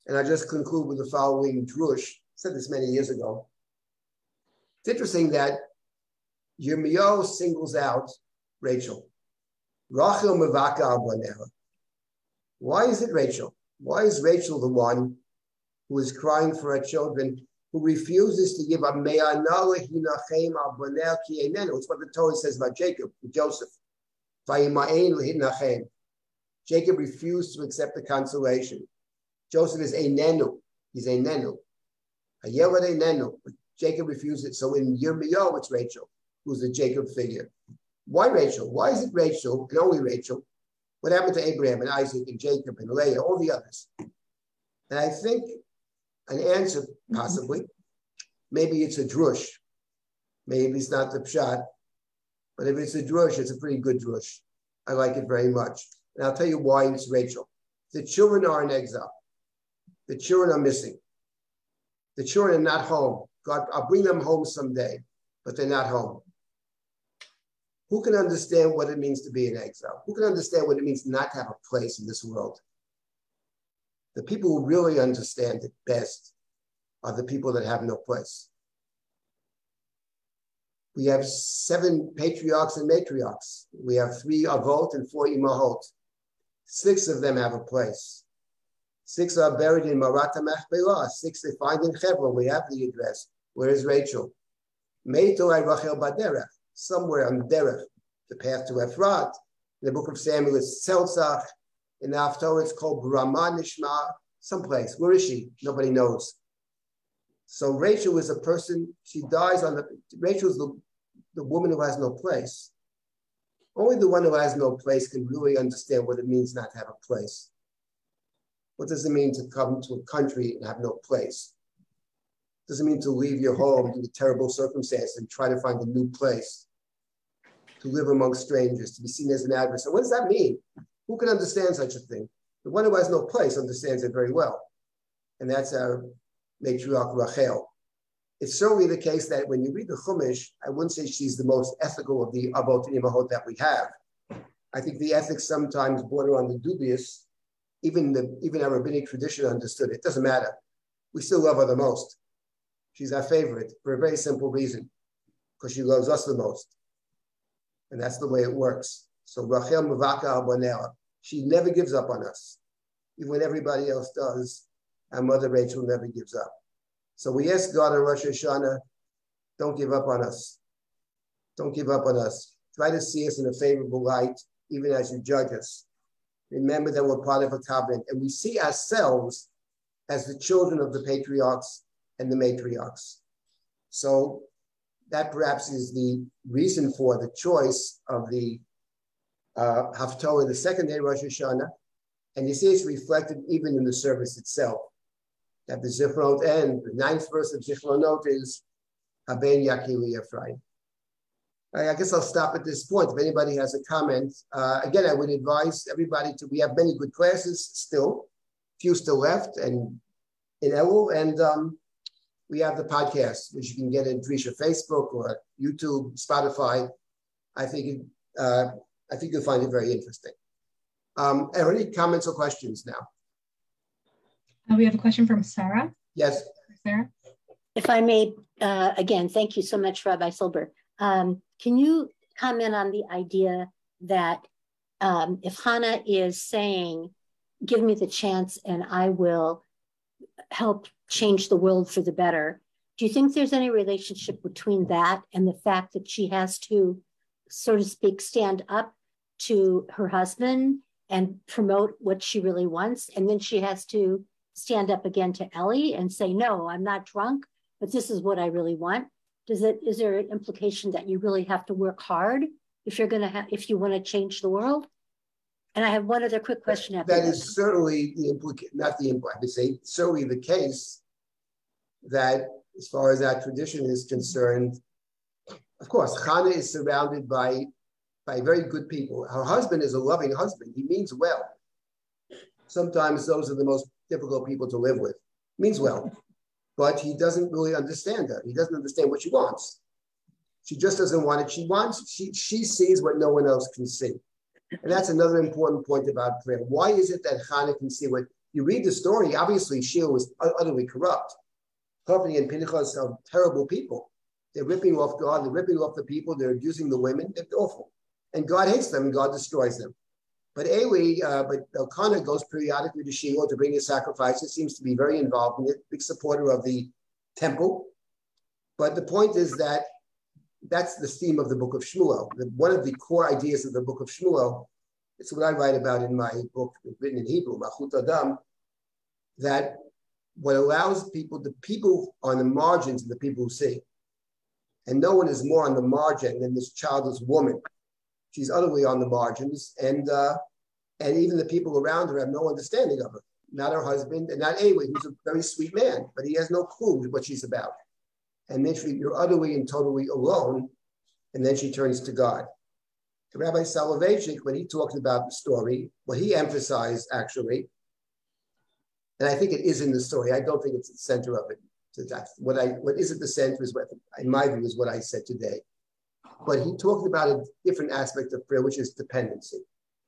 and I just conclude with the following drush. I said this many years ago. It's interesting that Yirmiyahu singles out Rachel. Rachel Mavaka Abonera. Why is it Rachel? Why is Rachel the one who is crying for her children, who refuses to give a It's what the Torah says about Jacob, Joseph. Jacob refused to accept the consolation. Joseph is a nenu. He's a nenu. A a nenu. Jacob refused it. So in Yirmiyahu, it's Rachel, who's the Jacob figure. Why Rachel? Why is it Rachel and only Rachel? What happened to Abraham and Isaac and Jacob and Leah, all the others? And I think an answer, possibly, maybe it's a drush. Maybe it's not the pshat. But if it's a drush, it's a pretty good drush. I like it very much. And I'll tell you why it's Rachel. The children are in exile. The children are missing. The children are not home. God, I'll bring them home someday, but they're not home. Who can understand what it means to be in exile? Who can understand what it means not to have a place in this world? The people who really understand it best are the people that have no place. We have seven patriarchs and matriarchs. We have three avot and four imahot. Six of them have a place. Six are buried in Marata Machpelah. Six they find in Hebron. We have the address. Where is Rachel? Meitor Rachel Baderech. Somewhere on Derech, the path to Ephrat. In the book of Samuel, it's Tzeltzach. In the it's called Brahma Nishma. Someplace. Where is she? Nobody knows. So Rachel is a person, she dies on the, Rachel is the the woman who has no place. Only the one who has no place can really understand what it means not to have a place. What does it mean to come to a country and have no place? does it mean to leave your home due to terrible circumstance and try to find a new place, to live among strangers, to be seen as an adversary. What does that mean? Who can understand such a thing? The one who has no place understands it very well. And that's our matriarch Rachel it's certainly the case that when you read the Chumash, I wouldn't say she's the most ethical of the Avot and Imahot that we have. I think the ethics sometimes border on the dubious. Even the even our rabbinic tradition understood it. Doesn't matter. We still love her the most. She's our favorite for a very simple reason, because she loves us the most, and that's the way it works. So Rachel Mavaka Abonera, she never gives up on us, even when everybody else does. Our mother Rachel never gives up. So we ask God on Rosh Hashanah, don't give up on us. Don't give up on us. Try to see us in a favorable light, even as you judge us. Remember that we're part of a covenant, and we see ourselves as the children of the patriarchs and the matriarchs. So that perhaps is the reason for the choice of the uh, Haftorah, the second day Rosh Hashanah. And you see it's reflected even in the service itself that the Zichronot end, the ninth verse of Zichronot is Haben Yakir Li Ephraim. I guess I'll stop at this point. If anybody has a comment, uh, again, I would advise everybody to. We have many good classes still, few still left, and in Elul, and um, we have the podcast, which you can get in Drisha Facebook or YouTube, Spotify. I think uh, I think you'll find it very interesting. Um, are any comments or questions now? Uh, we have a question from Sarah. Yes. Sarah. If I may, uh, again, thank you so much, Rabbi Silber. Um, can you comment on the idea that um, if Hannah is saying, give me the chance and I will help change the world for the better, do you think there's any relationship between that and the fact that she has to, so to speak, stand up to her husband and promote what she really wants? And then she has to stand up again to Eli and say, no, I'm not drunk, but this is what I really want. Does it, is there an implication that you really have to work hard if you're have, if you want to change the world? And I have one other quick question after that. That is certainly the implication, not the implication, I would say certainly the case that as far as that tradition is concerned, of course, Hannah is surrounded by, by very good people. Her husband is a loving husband. He means well. Sometimes those are the most difficult people to live with. Means well, but he doesn't really understand her. He doesn't understand what she wants. She just doesn't want it. She wants, she, she sees what no one else can see. And that's another important point about prayer. Why is it that Hannah can see what you read the story? Obviously, Shiloh was utterly corrupt. Hophni and Pinchas are terrible people. They're ripping off God, they're ripping off the people, they're abusing the women. They're awful. And God hates them and God destroys them. But Eli, uh, but Elkanah goes periodically to Shiloh to bring his sacrifices, seems to be very involved in it, big supporter of the temple. But the point is that that's the theme of the book of Shmuel. The, one of the core ideas of the book of Shmuel, it's what I write about in my book written in Hebrew, Malchut Adam, that what allows people, the people on the margins of the people who see. And no one is more on the margin than this childless woman. She's utterly on the margins, and uh, and even the people around her have no understanding of her. Not her husband, and not Eli, who's a very sweet man, but he has no clue what she's about and then she, you're utterly and totally alone, and then she turns to God. Rabbi Soloveitchik, when he talked about the story, what he emphasized actually, and I think it is in the story, I don't think it's the center of it. What I what is at the center is what in my view is what I said today. But he talked about a different aspect of prayer, which is dependency.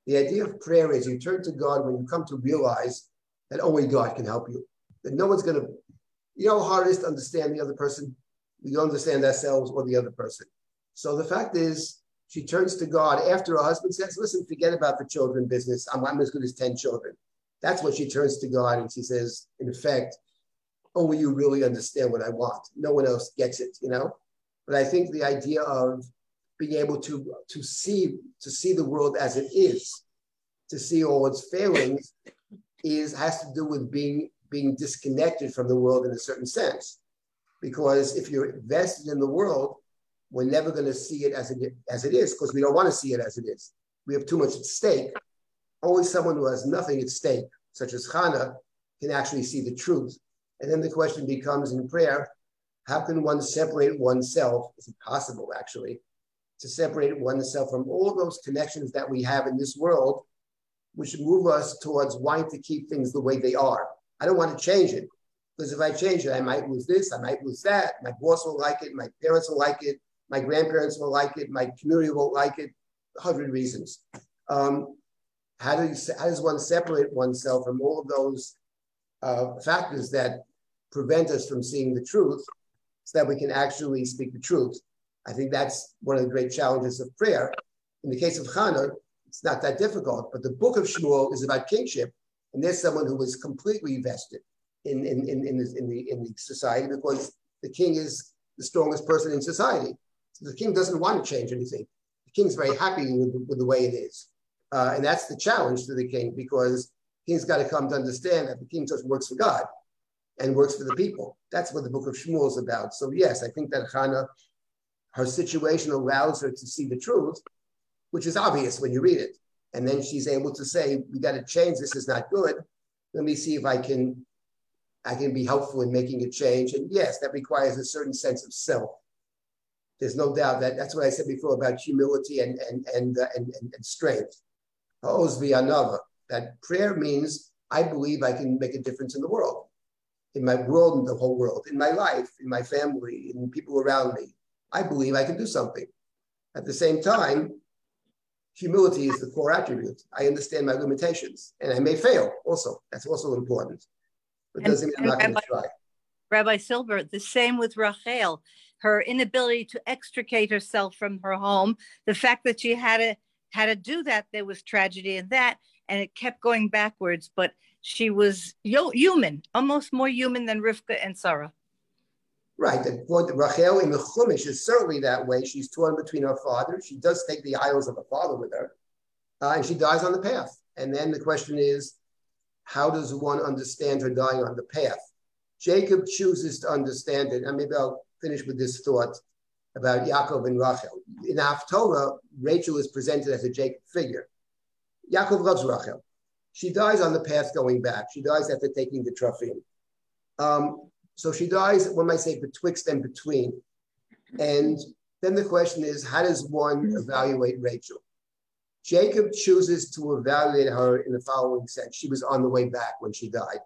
The idea of prayer is you turn to God when you come to realize that only God can help you. That no one's gonna, you know how hard it is to understand the other person? We don't understand ourselves or the other person. So the fact is, she turns to God after her husband says, Listen, forget about the children business. I'm, I'm as good as 10 children. That's when she turns to God and she says, in effect, oh, only you really understand what I want. No one else gets it, you know? But I think the idea of being able to, to see to see the world as it is, to see all its failings, is has to do with being being disconnected from the world in a certain sense because if you're invested in the world, we're never going to see it as it, as it is because we don't want to see it as it is. We have too much at stake. Only someone who has nothing at stake, such as Hannah, can actually see the truth. And then the question becomes in prayer how can one separate oneself? Is it possible, actually, to separate oneself from all those connections that we have in this world, which move us towards wanting to keep things the way they are? I don't want to change it. Because if I change it, I might lose this, I might lose that. My boss will like it, my parents will like it, my grandparents will like it, my community won't like it. A hundred reasons. Um, how, do you, how does one separate oneself from all of those uh, factors that prevent us from seeing the truth so that we can actually speak the truth? I think that's one of the great challenges of prayer. In the case of Hannah, it's not that difficult, but the book of Shmuel is about kingship, and there's someone who was completely vested in, in, in, in, the, in, the, in the society because the king is the strongest person in society. So the king doesn't want to change anything. The king's very happy with, with the way it is. Uh, and that's the challenge to the king because king's got to come to understand that the king just works for God and works for the people. That's what the book of Shmuel is about. So yes, I think that Hannah, her situation allows her to see the truth, which is obvious when you read it. And then she's able to say, we got to change, this is not good. Let me see if I can I can be helpful in making a change. And yes, that requires a certain sense of self. There's no doubt that that's what I said before about humility and and and uh, and, and, and, strength. another. That prayer means I believe I can make a difference in the world, in my world, in the whole world, in my life, in my family, in people around me. I believe I can do something. At the same time, humility is the core attribute. I understand my limitations, and I may fail. Also, that's also important but doesn't mean I'm not going to try. Rabbi Silber, the same with Rachel, her inability to extricate herself from her home, the fact that she had to had to do that, there was tragedy in that, and it kept going backwards. But she was human, almost more human than Rivka and Sarah. Right. The point Rachel in the Chumash is certainly that way. She's torn between her father. She does take the idols of her father with her, uh, and she dies on the path. And then the question is, how does one understand her dying on the path? Jacob chooses to understand it, and maybe I'll finish with this thought about Yaakov and Rachel. In Haftorah, Rachel is presented as a Jacob figure. Yaakov loves Rachel. She dies on the path going back. She dies after taking the trophy. Um, so she dies, one might say, betwixt and between. And then the question is, how does one evaluate Rachel? Jacob chooses to evaluate her in the following sense. She was on the way back when she died.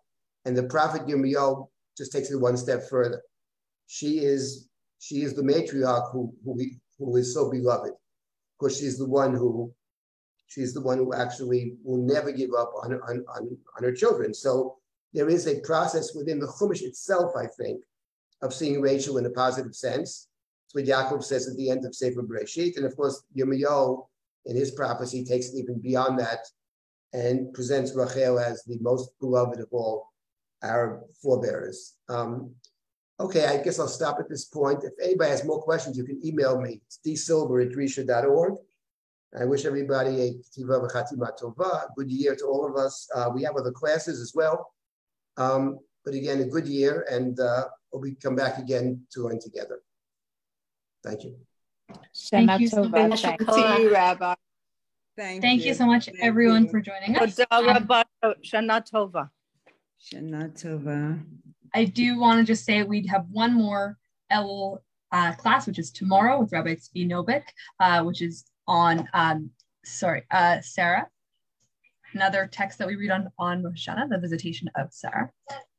And the prophet Yirmiyahu just takes it one step further. She is she is the matriarch who, who, who is so beloved because she's the one who she's the one who actually will never give up on, on, on, on her children. So there is a process within the Chumash itself, I think, of seeing Rachel in a positive sense. It's what Yaakov says at the end of Sefer Bereshit. And of course, Yirmiyahu, in his prophecy, takes it even beyond that and presents Rachel as the most beloved of all our forebears. Um, okay, I guess I'll stop at this point. If anybody has more questions, you can email me. It's dsilber at drisha.org. I wish everybody a tiva v'chatima tova, good year to all of us. Uh, we have other classes as well. Um, but again, a good year, and uh, we come back again to learn together. Thank you. Thank you so much. Thank you, Rabbi. Thank, Thank you. you. so much, Thank everyone, you. for joining us. Um, Shana Tova. Shana Tova. I do want to just say we have one more L uh, class, which is tomorrow with Rabbi Tzvi Novick, uh, which is on, um, sorry, uh, Sarah. Another text that we read on, on Rosh Hashanah, the visitation of Sarah.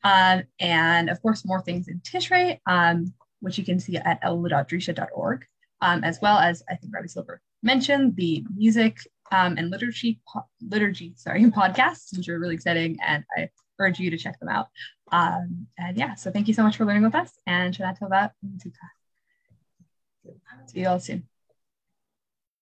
Um, and of course, more things in Tishrei, um, which you can see at el.drisha.org, um, as well as I think Rabbi Silber mentioned the music um, and liturgy, liturgy, sorry, podcasts, which are really exciting. And I urge you to check them out. Um, and yeah, so thank you so much for learning with us and Shana Tova. See you all soon.